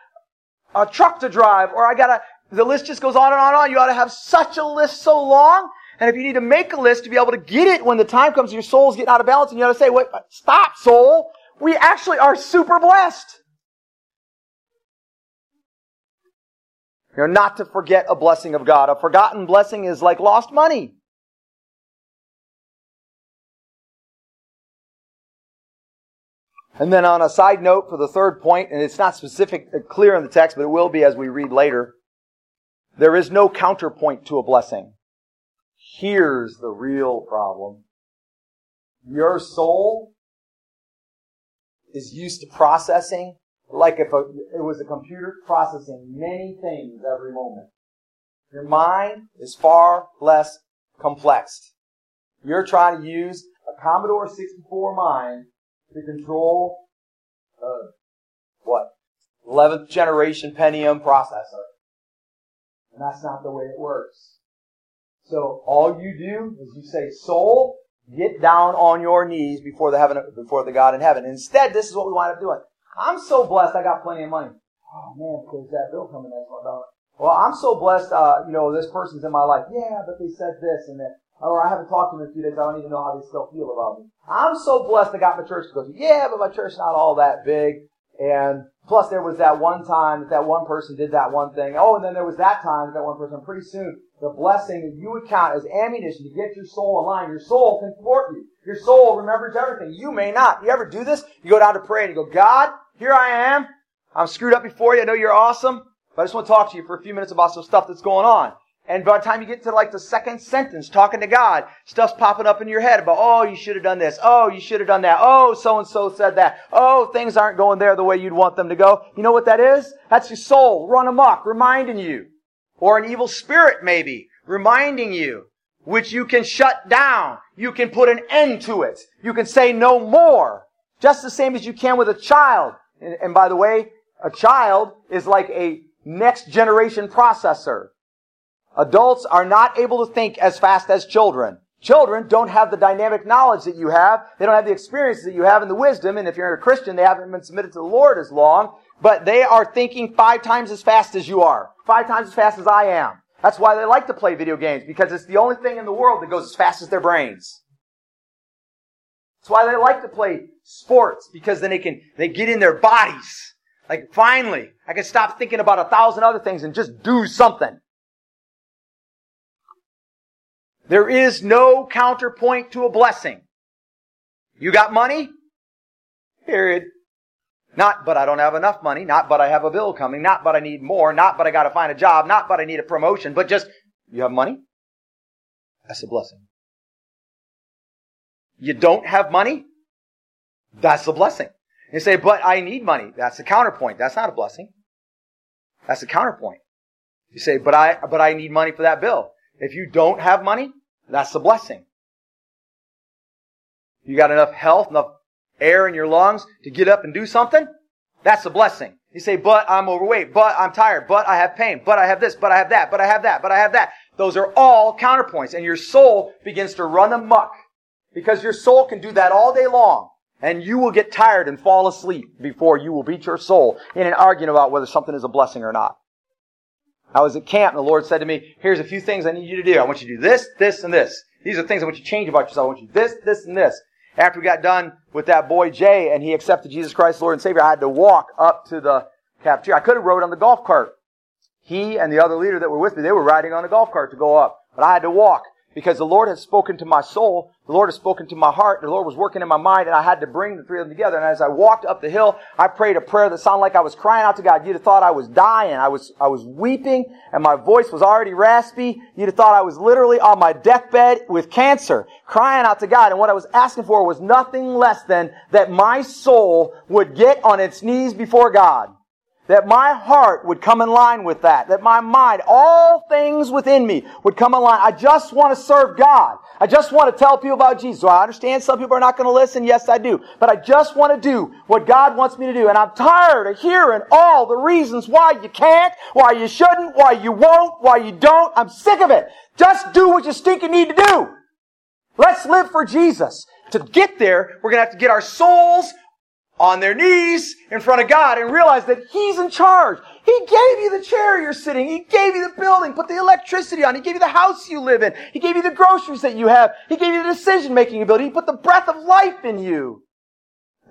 a truck to drive, or I got a, the list just goes on and on and on. You ought to have such a list so long. And if you need to make a list to be able to get it when the time comes, your soul's getting out of balance, and you ought to say, wait, stop, soul we actually are super blessed. You know, not to forget a blessing of God. A forgotten blessing is like lost money. And then on a side note for the third point, and it's not specific, uh, clear in the text, but it will be as we read later. There is no counterpoint to a blessing. Here's the real problem. Your soul is used to processing like if a, it was a computer processing many things every moment. Your mind is far less complex. You're trying to use a Commodore 64 mind to control uh, what 11th generation Pentium processor, and that's not the way it works. So all you do is you say, "Soul, get down on your knees before the heaven, before the God in heaven. Instead, this is what we wind up doing. I'm so blessed I got plenty of money. Oh man, because that bill coming next month. Well, I'm so blessed, uh, you know, this person's in my life. Yeah, but they said this and that. Or I haven't talked to them in a few days. I don't even know how they still feel about me. I'm so blessed I got my church to go to. Yeah, but my church's not all that big. And plus there was that one time that that one person did that one thing. Oh, and then there was that time that one person. Pretty soon, the blessing that you would count as ammunition to get your soul line. Your soul can thwart you. Your soul remembers everything. You may not. You ever do this? You go down to pray and you go, God, here I am. I'm screwed up before you. I know you're awesome, but I just want to talk to you for a few minutes about some stuff that's going on. And by the time you get to like the second sentence, talking to God, stuff's popping up in your head about, oh, you should have done this. Oh, you should have done that. Oh, so and so said that. Oh, things aren't going there the way you'd want them to go. You know what that is? That's your soul run amok, reminding you. Or an evil spirit maybe, reminding you, which you can shut down. You can put an end to it. You can say no more. Just the same as you can with a child. And, and by the way, a child is like a next generation processor. Adults are not able to think as fast as children. Children don't have the dynamic knowledge that you have. They don't have the experiences that you have and the wisdom. And if you're a Christian, they haven't been submitted to the Lord as long. But they are thinking five times as fast as you are. Five times as fast as I am. That's why they like to play video games, because it's the only thing in the world that goes as fast as their brains. That's why they like to play sports, because then they can, they get in their bodies. Like finally, I can stop thinking about a thousand other things and just do something. There is no counterpoint to a blessing. You got money? Period. Not, but I don't have enough money. Not, but I have a bill coming. Not, but I need more. Not, but I gotta find a job. Not, but I need a promotion. But just, you have money? That's a blessing. You don't have money? That's a blessing. You say, but I need money. That's a counterpoint. That's not a blessing. That's a counterpoint. You say, but I, but I need money for that bill. If you don't have money, that's a blessing. You got enough health, enough air in your lungs to get up and do something? That's a blessing. You say, but I'm overweight, but I'm tired, but I have pain, but I have this, but I have that, but I have that, but I have that. Those are all counterpoints and your soul begins to run amok because your soul can do that all day long and you will get tired and fall asleep before you will beat your soul in an argument about whether something is a blessing or not. I was at camp and the Lord said to me, here's a few things I need you to do. I want you to do this, this, and this. These are things I want you to change about yourself. I want you to do this, this, and this. After we got done with that boy Jay and he accepted Jesus Christ, Lord and Savior, I had to walk up to the cafeteria. I could have rode on the golf cart. He and the other leader that were with me, they were riding on a golf cart to go up. But I had to walk because the Lord had spoken to my soul, the Lord had spoken to my heart, the Lord was working in my mind, and I had to bring the three of them together. And as I walked up the hill, I prayed a prayer that sounded like I was crying out to God. You'd have thought I was dying. I was, I was weeping, and my voice was already raspy. You'd have thought I was literally on my deathbed with cancer, crying out to God. And what I was asking for was nothing less than that my soul would get on its knees before God that my heart would come in line with that, that my mind, all things within me would come in line. I just want to serve God. I just want to tell people about Jesus. So I understand some people are not going to listen. Yes, I do. But I just want to do what God wants me to do. And I'm tired of hearing all the reasons why you can't, why you shouldn't, why you won't, why you don't. I'm sick of it. Just do what you stinking need to do. Let's live for Jesus. To get there, we're going to have to get our souls on their knees in front of God and realize that He's in charge. He gave you the chair you're sitting. He gave you the building, put the electricity on. He gave you the house you live in. He gave you the groceries that you have. He gave you the decision making ability. He put the breath of life in you.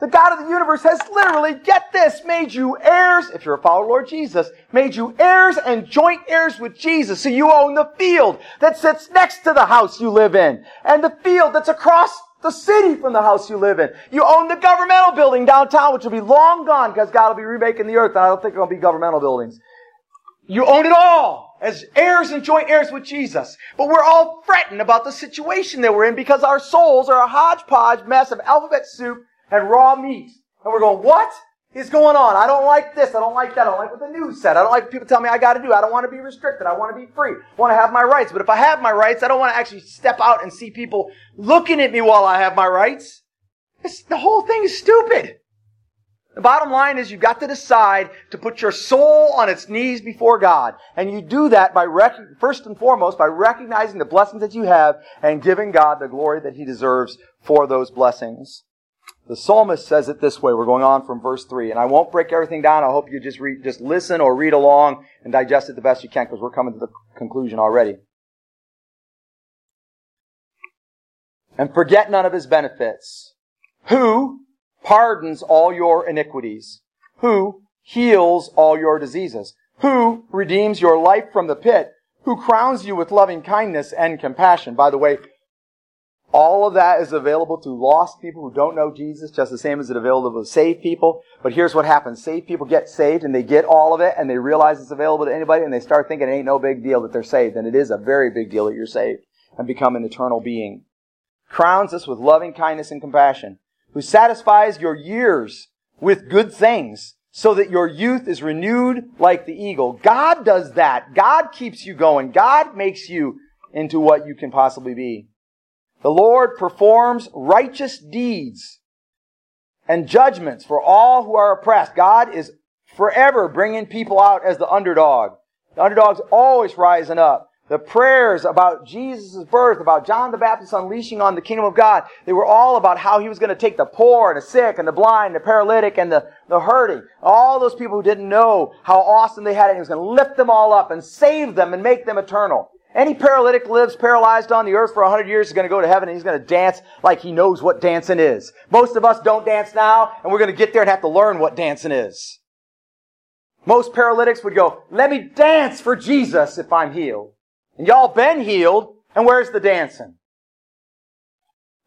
The God of the universe has literally, get this, made you heirs, if you're a follower of Lord Jesus, made you heirs and joint heirs with Jesus. So you own the field that sits next to the house you live in and the field that's across the city from the house you live in. You own the governmental building downtown, which will be long gone because God will be remaking the earth. And I don't think there'll be governmental buildings. You own it all as heirs and joint heirs with Jesus. But we're all fretting about the situation that we're in because our souls are a hodgepodge mess of alphabet soup and raw meat. And we're going, what? Is going on. I don't like this. I don't like that. I don't like what the news said. I don't like people tell me I got to do. I don't want to be restricted. I want to be free. I want to have my rights. But if I have my rights, I don't want to actually step out and see people looking at me while I have my rights. It's, the whole thing is stupid. The bottom line is you've got to decide to put your soul on its knees before God. And you do that by, rec- first and foremost, by recognizing the blessings that you have and giving God the glory that He deserves for those blessings. The psalmist says it this way. We're going on from verse 3. And I won't break everything down. I hope you just read, just listen or read along and digest it the best you can because we're coming to the conclusion already. And forget none of his benefits. Who pardons all your iniquities? Who heals all your diseases? Who redeems your life from the pit? Who crowns you with loving kindness and compassion? By the way, all of that is available to lost people who don't know Jesus, just the same as it available to saved people. But here's what happens. Saved people get saved and they get all of it and they realize it's available to anybody and they start thinking it ain't no big deal that they're saved. And it is a very big deal that you're saved and become an eternal being. Crowns us with loving kindness and compassion. Who satisfies your years with good things so that your youth is renewed like the eagle. God does that. God keeps you going. God makes you into what you can possibly be. The Lord performs righteous deeds and judgments for all who are oppressed. God is forever bringing people out as the underdog. The underdog's always rising up. The prayers about Jesus' birth, about John the Baptist unleashing on the kingdom of God, they were all about how he was going to take the poor and the sick and the blind, and the paralytic and the, the hurting. All those people who didn't know how awesome they had it. He was going to lift them all up and save them and make them eternal. Any paralytic lives paralyzed on the earth for a hundred years is going to go to heaven and he's going to dance like he knows what dancing is. Most of us don't dance now and we're going to get there and have to learn what dancing is. Most paralytics would go, let me dance for Jesus if I'm healed. And y'all been healed and where's the dancing?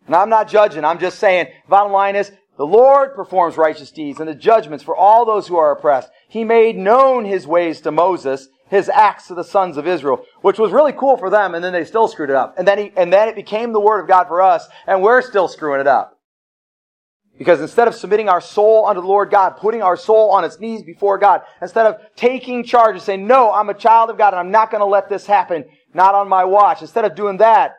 And I'm not judging. I'm just saying, bottom line is, the Lord performs righteous deeds and the judgments for all those who are oppressed. He made known his ways to Moses his acts to the sons of Israel, which was really cool for them, and then they still screwed it up. And then he, and then it became the word of God for us, and we're still screwing it up. Because instead of submitting our soul unto the Lord God, putting our soul on its knees before God, instead of taking charge and saying, no, I'm a child of God and I'm not going to let this happen, not on my watch. Instead of doing that,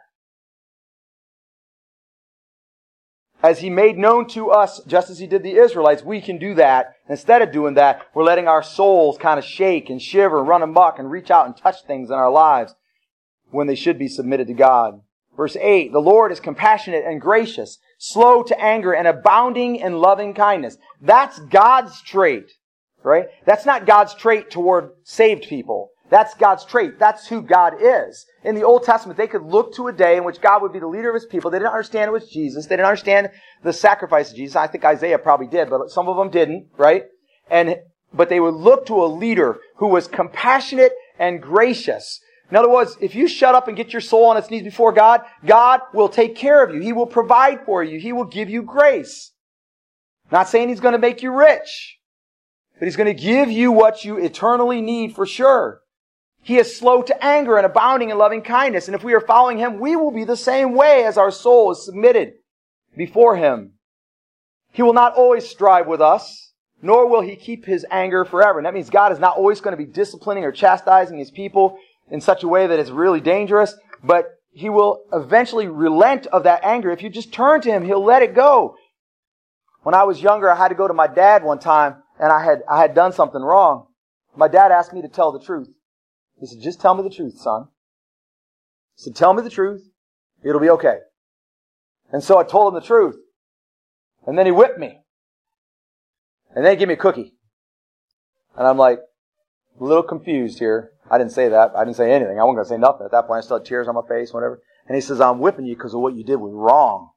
as he made known to us, just as he did the Israelites, we can do that. Instead of doing that, we're letting our souls kind of shake and shiver and run amok and reach out and touch things in our lives when they should be submitted to God. Verse 8, the Lord is compassionate and gracious, slow to anger and abounding in loving kindness. That's God's trait, right? That's not God's trait toward saved people. That's God's trait. That's who God is. In the Old Testament, they could look to a day in which God would be the leader of his people. They didn't understand it was Jesus. They didn't understand the sacrifice of Jesus. I think Isaiah probably did, but some of them didn't, right? And, but they would look to a leader who was compassionate and gracious. In other words, if you shut up and get your soul on its knees before God, God will take care of you. He will provide for you. He will give you grace. Not saying He's going to make you rich, but He's going to give you what you eternally need for sure. He is slow to anger and abounding in loving kindness. And if we are following Him, we will be the same way as our soul is submitted before Him. He will not always strive with us, nor will He keep His anger forever. And that means God is not always going to be disciplining or chastising His people in such a way that is really dangerous, but He will eventually relent of that anger. If you just turn to Him, He'll let it go. When I was younger, I had to go to my dad one time, and I had, I had done something wrong. My dad asked me to tell the truth. He said, just tell me the truth, son. He said, tell me the truth. It'll be okay. And so I told him the truth. And then he whipped me. And then he gave me a cookie. And I'm like, a little confused here. I didn't say that. I didn't say anything. I wasn't going to say nothing. At that point, I still had tears on my face, whatever. And he says, I'm whipping you because of what you did was wrong.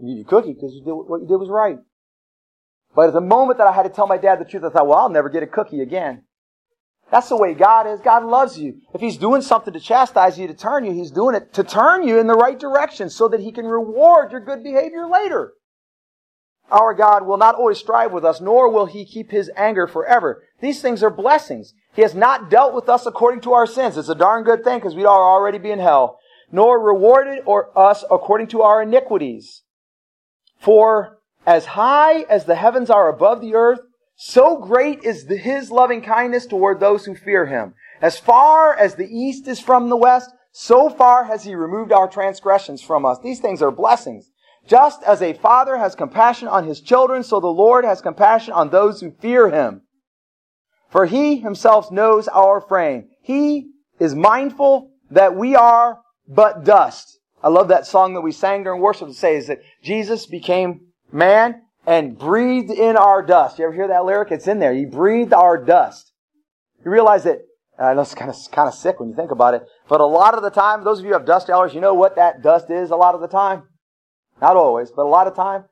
You a cookie because you did, what you did was right. But at the moment that I had to tell my dad the truth, I thought, well, I'll never get a cookie again. That's the way God is. God loves you. If He's doing something to chastise you, to turn you, He's doing it to turn you in the right direction so that He can reward your good behavior later. Our God will not always strive with us, nor will He keep His anger forever. These things are blessings. He has not dealt with us according to our sins. It's a darn good thing because we'd already be in hell. Nor rewarded or us according to our iniquities. For as high as the heavens are above the earth, so great is the, his loving kindness toward those who fear him. As far as the east is from the west, so far has he removed our transgressions from us. These things are blessings. Just as a father has compassion on his children, so the Lord has compassion on those who fear him. For he himself knows our frame. He is mindful that we are but dust. I love that song that we sang during worship that is that Jesus became man and breathed in our dust. You ever hear that lyric? It's in there. He breathed our dust. You realize that, uh, I know it's kind of, kind of sick when you think about it, but a lot of the time, those of you who have dust allergies, you know what that dust is a lot of the time? Not always, but a lot of time,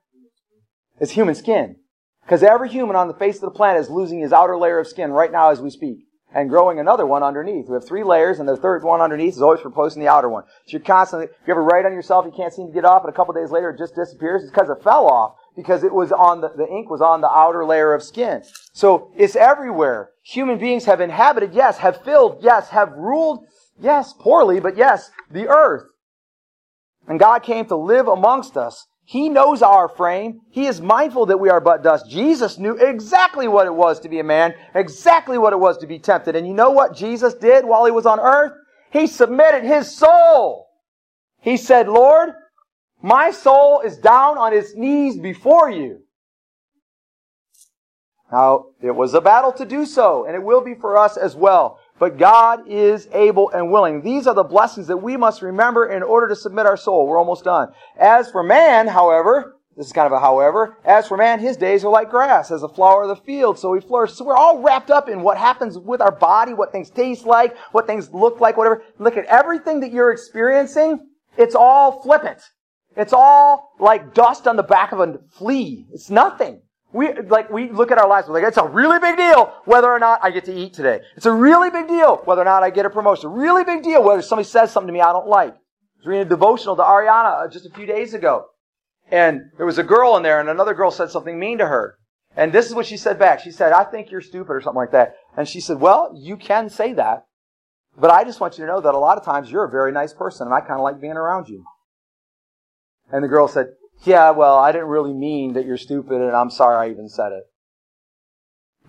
it's human skin. Because every human on the face of the planet is losing his outer layer of skin right now as we speak. And growing another one underneath. We have three layers, and the third one underneath is always replacing the outer one. So you're constantly, if you ever write on yourself, you can't seem to get off, and a couple days later it just disappears, it's because it fell off. Because it was on the, the ink was on the outer layer of skin. So it's everywhere. Human beings have inhabited, yes, have filled, yes, have ruled, yes, poorly, but yes, the earth. And God came to live amongst us. He knows our frame. He is mindful that we are but dust. Jesus knew exactly what it was to be a man, exactly what it was to be tempted. And you know what Jesus did while he was on earth? He submitted his soul. He said, Lord, my soul is down on its knees before you. Now, it was a battle to do so, and it will be for us as well. But God is able and willing. These are the blessings that we must remember in order to submit our soul. We're almost done. As for man, however, this is kind of a however, as for man, his days are like grass, as a flower of the field, so he flourishes. So we're all wrapped up in what happens with our body, what things taste like, what things look like, whatever. Look at everything that you're experiencing, it's all flippant. It's all like dust on the back of a flea. It's nothing. We, like, we look at our lives, we're like, it's a really big deal whether or not I get to eat today. It's a really big deal whether or not I get a promotion. Really big deal whether somebody says something to me I don't like. I was reading a devotional to Ariana uh, just a few days ago. And there was a girl in there and another girl said something mean to her. And this is what she said back. She said, I think you're stupid or something like that. And she said, well, you can say that. But I just want you to know that a lot of times you're a very nice person and I kind of like being around you. And the girl said, yeah, well, I didn't really mean that you're stupid and I'm sorry I even said it.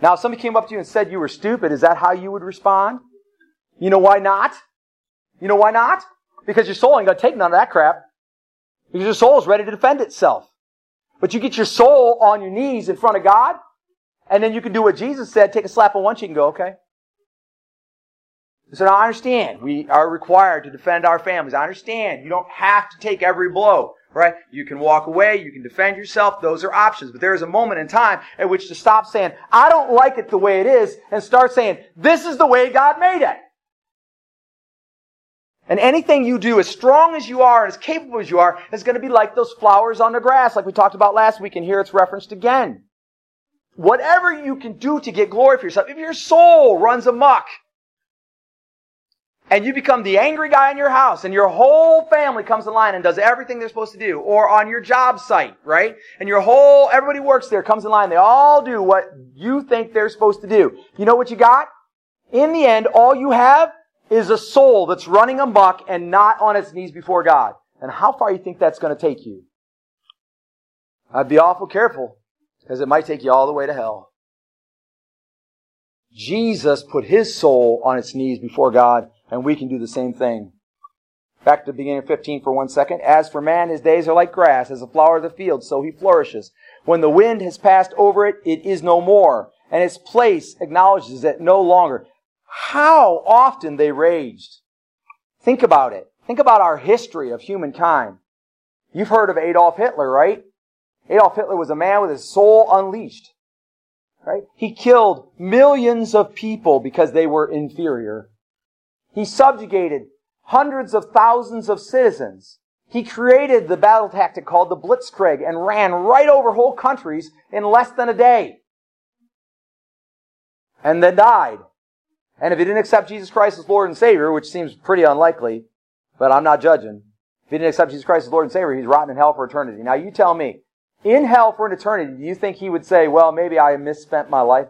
Now, if somebody came up to you and said you were stupid, is that how you would respond? You know why not? You know why not? Because your soul ain't gonna take none of that crap. Because your soul is ready to defend itself. But you get your soul on your knees in front of God, and then you can do what Jesus said, take a slap on one cheek and go, okay. So now I understand. We are required to defend our families. I understand. You don't have to take every blow right? You can walk away, you can defend yourself, those are options. But there is a moment in time at which to stop saying, I don't like it the way it is, and start saying, this is the way God made it. And anything you do, as strong as you are and as capable as you are, is going to be like those flowers on the grass, like we talked about last week, and here it's referenced again. Whatever you can do to get glory for yourself, if your soul runs amok, and you become the angry guy in your house and your whole family comes in line and does everything they're supposed to do or on your job site right? And your whole everybody works there comes in line they all do what you think they're supposed to do. You know what you got? In the end all you have is a soul that's running amok and not on its knees before god. And how far you think that's going to take you? I'd be awful careful because it might take you all the way to hell. Jesus put his soul on its knees before god and we can do the same thing. Back to the beginning of 15 for one second. As for man, his days are like grass, as a flower of the field, so he flourishes. When the wind has passed over it, it is no more, and its place acknowledges it no longer. How often they raged. Think about it. Think about our history of humankind. You've heard of Adolf Hitler, right? Adolf Hitler was a man with his soul unleashed. Right? He killed millions of people because they were inferior. He subjugated hundreds of thousands of citizens. He created the battle tactic called the Blitzkrieg and ran right over whole countries in less than a day. And then died. And if he didn't accept Jesus Christ as Lord and Savior, which seems pretty unlikely, but I'm not judging. If he didn't accept Jesus Christ as Lord and Savior, he's rotten in hell for eternity. Now you tell me, in hell for an eternity, do you think he would say, well, maybe I misspent my life?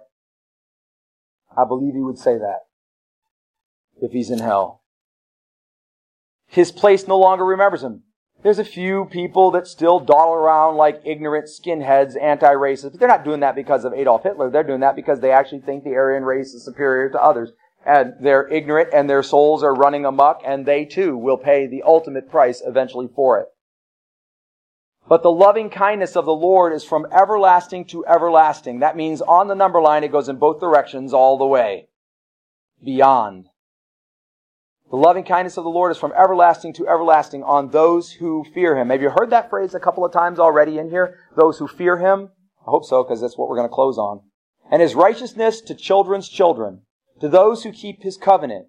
I believe he would say that if he's in hell. His place no longer remembers him. There's a few people that still dawdle around like ignorant skinheads, anti-racist, but they're not doing that because of Adolf Hitler. They're doing that because they actually think the Aryan race is superior to others. And they're ignorant and their souls are running amok and they too will pay the ultimate price eventually for it. But the loving kindness of the Lord is from everlasting to everlasting. That means on the number line, it goes in both directions all the way. Beyond. The loving kindness of the Lord is from everlasting to everlasting on those who fear him. Have you heard that phrase a couple of times already in here? Those who fear him? I hope so, because that's what we're going to close on. And his righteousness to children's children, to those who keep his covenant,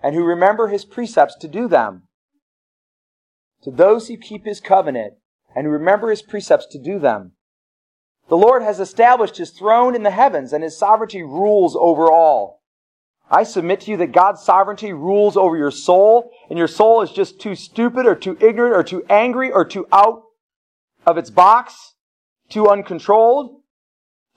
and who remember his precepts to do them. To those who keep his covenant, and who remember his precepts to do them. The Lord has established his throne in the heavens, and his sovereignty rules over all. I submit to you that God's sovereignty rules over your soul, and your soul is just too stupid or too ignorant or too angry or too out of its box, too uncontrolled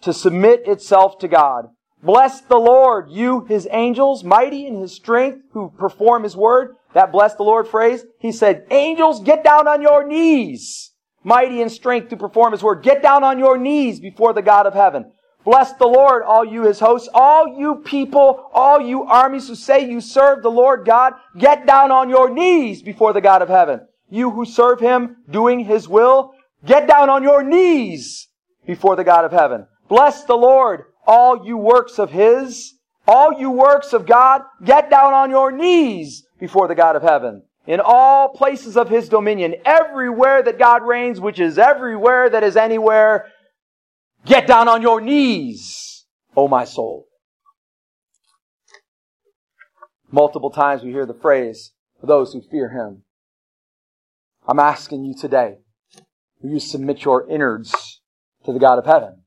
to submit itself to God. Bless the Lord, you, his angels, mighty in his strength, who perform his word. That bless the Lord phrase, he said, angels, get down on your knees. Mighty in strength to perform his word. Get down on your knees before the God of heaven. Bless the Lord, all you his hosts, all you people, all you armies who say you serve the Lord God, get down on your knees before the God of heaven. You who serve him, doing his will, get down on your knees before the God of heaven. Bless the Lord, all you works of his, all you works of God, get down on your knees before the God of heaven. In all places of his dominion, everywhere that God reigns, which is everywhere that is anywhere, Get down on your knees, O my soul. Multiple times we hear the phrase, for those who fear him. I'm asking you today, will you submit your innards to the God of heaven?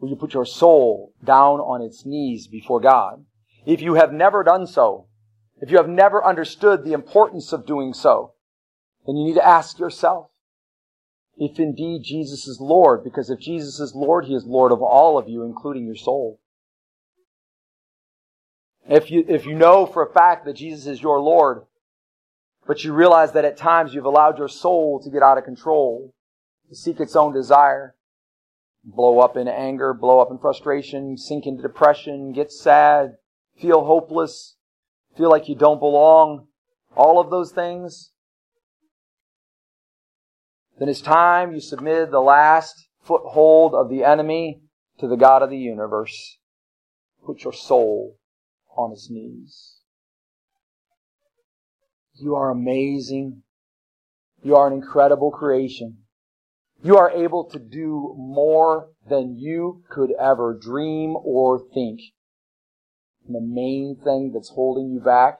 Will you put your soul down on its knees before God? If you have never done so, if you have never understood the importance of doing so, then you need to ask yourself, if indeed Jesus is Lord, because if Jesus is Lord, He is Lord of all of you, including your soul. If you, if you know for a fact that Jesus is your Lord, but you realize that at times you've allowed your soul to get out of control, to seek its own desire, blow up in anger, blow up in frustration, sink into depression, get sad, feel hopeless, feel like you don't belong, all of those things, then it's time you submitted the last foothold of the enemy to the God of the universe. Put your soul on his knees. You are amazing. You are an incredible creation. You are able to do more than you could ever dream or think. And the main thing that's holding you back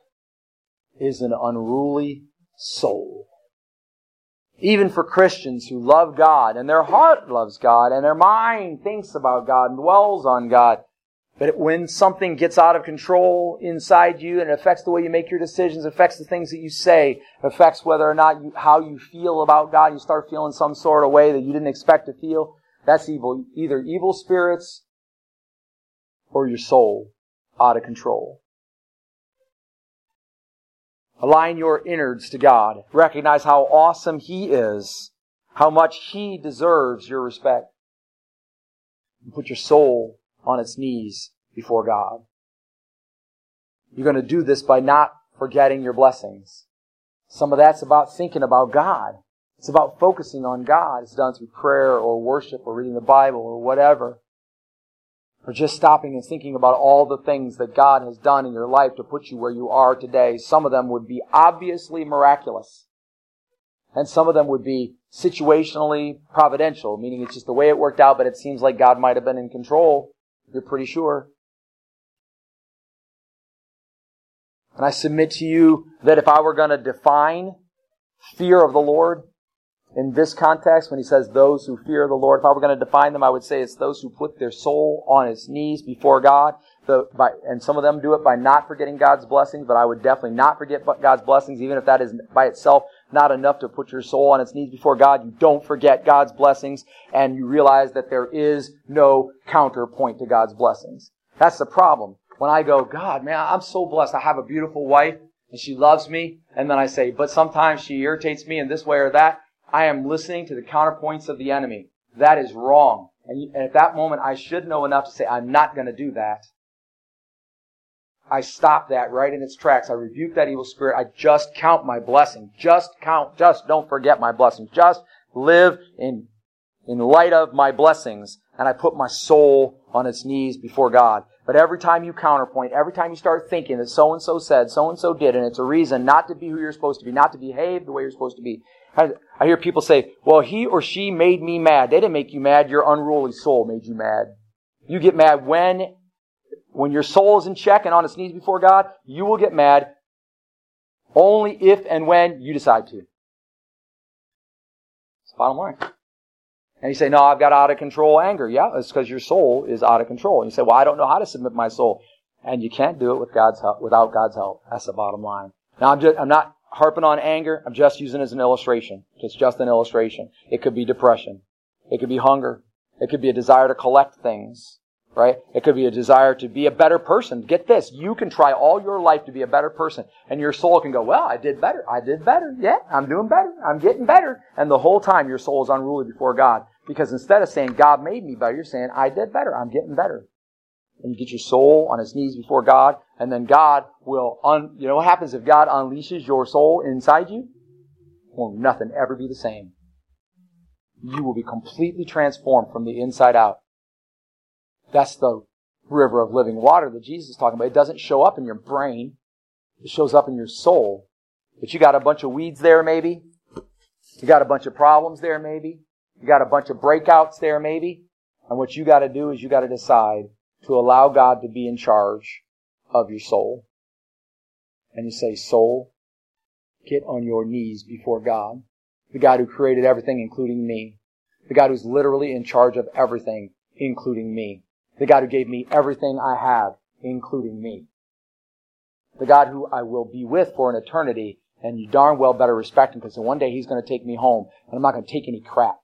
is an unruly soul. Even for Christians who love God and their heart loves God and their mind thinks about God and dwells on God. But when something gets out of control inside you and it affects the way you make your decisions, affects the things that you say, affects whether or not you, how you feel about God, you start feeling some sort of way that you didn't expect to feel, that's evil. Either evil spirits or your soul out of control. Align your innards to God. Recognize how awesome He is, how much He deserves your respect. And put your soul on its knees before God. You're going to do this by not forgetting your blessings. Some of that's about thinking about God. It's about focusing on God. It's done through prayer or worship or reading the Bible or whatever or just stopping and thinking about all the things that God has done in your life to put you where you are today. Some of them would be obviously miraculous. And some of them would be situationally providential, meaning it's just the way it worked out, but it seems like God might have been in control. You're pretty sure. And I submit to you that if I were going to define fear of the Lord, in this context, when he says those who fear the Lord, if I were going to define them, I would say it's those who put their soul on its knees before God. The, by, and some of them do it by not forgetting God's blessings, but I would definitely not forget God's blessings, even if that is by itself not enough to put your soul on its knees before God. You don't forget God's blessings, and you realize that there is no counterpoint to God's blessings. That's the problem. When I go, God, man, I'm so blessed. I have a beautiful wife, and she loves me, and then I say, but sometimes she irritates me in this way or that. I am listening to the counterpoints of the enemy. That is wrong. And at that moment, I should know enough to say, I'm not going to do that. I stop that right in its tracks. I rebuke that evil spirit. I just count my blessing. Just count. Just don't forget my blessing. Just live in, in light of my blessings, and I put my soul on its knees before God. But every time you counterpoint, every time you start thinking that so and so said, so and so did, and it's a reason not to be who you're supposed to be, not to behave the way you're supposed to be. I, hear people say, well, he or she made me mad. They didn't make you mad. Your unruly soul made you mad. You get mad when, when your soul is in check and on its knees before God, you will get mad only if and when you decide to. It's the bottom line. And you say, no, I've got out of control anger. Yeah, it's because your soul is out of control. And you say, well, I don't know how to submit my soul. And you can't do it with God's help, without God's help. That's the bottom line. Now, I'm, just, I'm not harping on anger. I'm just using it as an illustration. It's just an illustration. It could be depression. It could be hunger. It could be a desire to collect things right? It could be a desire to be a better person. Get this. You can try all your life to be a better person and your soul can go, well, I did better. I did better. Yeah, I'm doing better. I'm getting better. And the whole time your soul is unruly before God. Because instead of saying God made me better, you're saying I did better. I'm getting better. And get your soul on its knees before God and then God will un, you know what happens if God unleashes your soul inside you? Will nothing ever be the same. You will be completely transformed from the inside out. That's the river of living water that Jesus is talking about. It doesn't show up in your brain. It shows up in your soul. But you got a bunch of weeds there, maybe. You got a bunch of problems there, maybe. You got a bunch of breakouts there, maybe. And what you got to do is you got to decide to allow God to be in charge of your soul. And you say, soul, get on your knees before God. The God who created everything, including me. The God who's literally in charge of everything, including me. The God who gave me everything I have, including me. The God who I will be with for an eternity, and you darn well better respect him because one day he's going to take me home, and I'm not going to take any crap.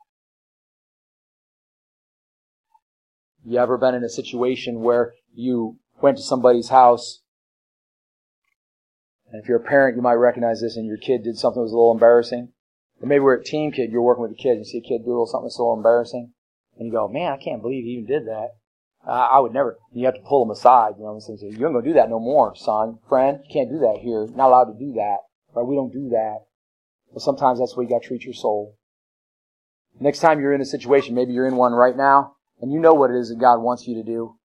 You ever been in a situation where you went to somebody's house, and if you're a parent, you might recognize this, and your kid did something that was a little embarrassing? Or maybe we're a team kid, you're working with a kid, and you see a kid do a little something that's a little embarrassing, and you go, man, I can't believe he even did that. Uh, I would never. You have to pull them aside. You know, and say, "You aren't going to do that no more, son, friend. You can't do that here. You're not allowed to do that. Right? We don't do that." But sometimes that's the way you got to treat your soul. Next time you're in a situation, maybe you're in one right now, and you know what it is that God wants you to do.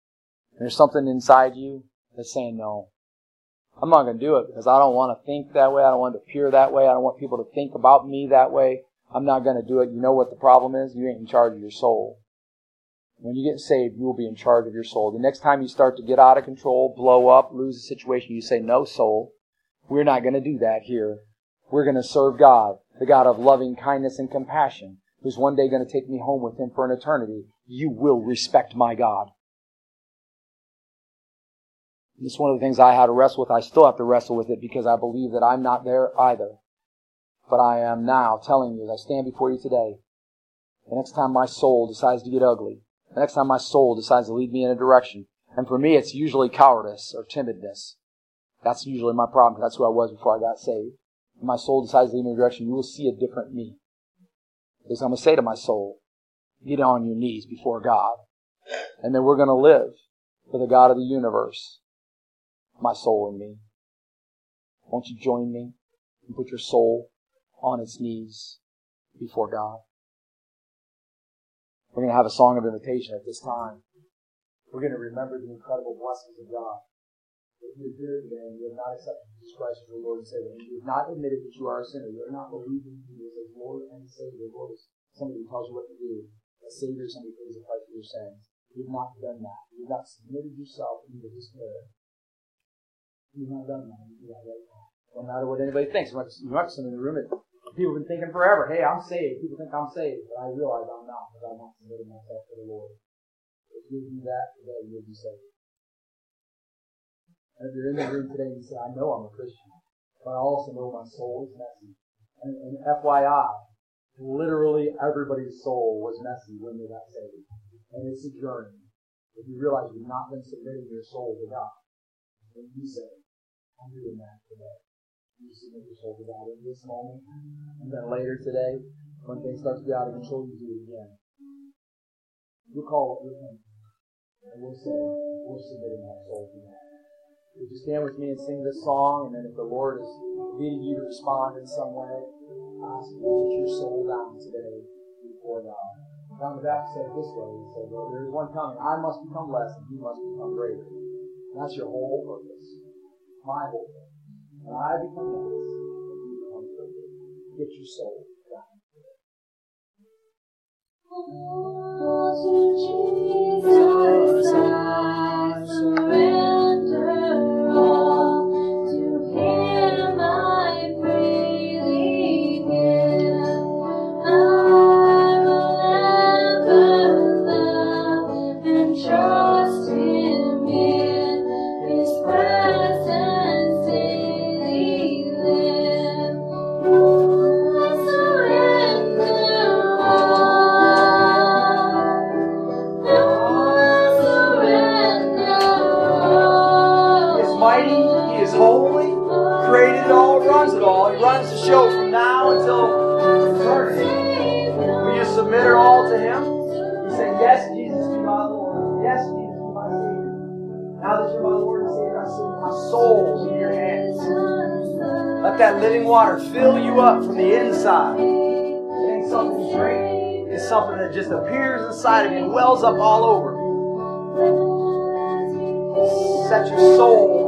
And there's something inside you that's saying, "No, I'm not going to do it because I don't want to think that way. I don't want to appear that way. I don't want people to think about me that way. I'm not going to do it." You know what the problem is? You ain't in charge of your soul. When you get saved, you will be in charge of your soul. The next time you start to get out of control, blow up, lose a situation, you say, No, soul, we're not going to do that here. We're going to serve God, the God of loving kindness and compassion, who's one day going to take me home with Him for an eternity. You will respect my God. It's one of the things I had to wrestle with. I still have to wrestle with it because I believe that I'm not there either. But I am now telling you, as I stand before you today, the next time my soul decides to get ugly, the next time my soul decides to lead me in a direction. And for me, it's usually cowardice or timidness. That's usually my problem. That's who I was before I got saved. When my soul decides to lead me in a direction, you will see a different me. Because I'm going to say to my soul, get on your knees before God. And then we're going to live for the God of the universe, my soul and me. Won't you join me and put your soul on its knees before God? We're going to have a song of invitation at this time. We're going to remember the incredible blessings of God. If you're today and you have not accepted Jesus Christ as your Lord and Savior, you have not admitted that you are a sinner, you're not believing He is as Lord and Savior, Lord is somebody who tells you what to do. A Savior is somebody who pays the price for your sins. You've not done that. You've not submitted yourself into His care. You've not done that. You. No matter what anybody thinks. You might, you might some in the room People have been thinking forever, hey, I'm saved. People think I'm saved, but I realize I'm not because I'm not submitting myself to the Lord. If you do that today, you'll be saved. And if you're in the room today and you say, I know I'm a Christian, but I also know my soul is messy. And, and FYI, literally everybody's soul was messy when they got saved. And it's a journey. If you realize you've not been submitting your soul to God, then you say, I'm doing that today you submit your soul to God in this moment. And then later today, when things start to be out of control, you do it again. We'll call it with. And we'll say, we're submitting our soul to God. Would you stand with me and sing this song? And then if the Lord is leading you to respond in some way, ask you to get your soul down today before God. John the Baptist said it this way. He said, Well, there is one coming. I must become less and he must become greater. And that's your whole purpose. My whole purpose. When I become less and you become greater. Get your soul back. Oh, to Jesus I surrender living water fill you up from the inside. It ain't something drink. It's something that just appears inside of you wells up all over. Set your soul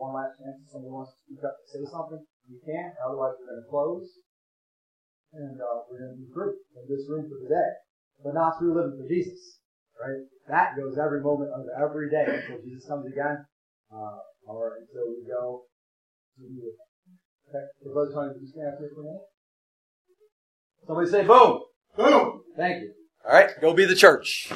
one last chance, if somebody wants to speak up and say something, you can. Otherwise, we're going to close, and uh, we're going to be free in this room for the day, but not through living for Jesus, right? That goes every moment of every day until Jesus comes again, uh, or until we go to be with Him. Okay, so Brother Tony, would you stand up here for a minute? Somebody say boom. Boom! Thank you. All right, go be the church.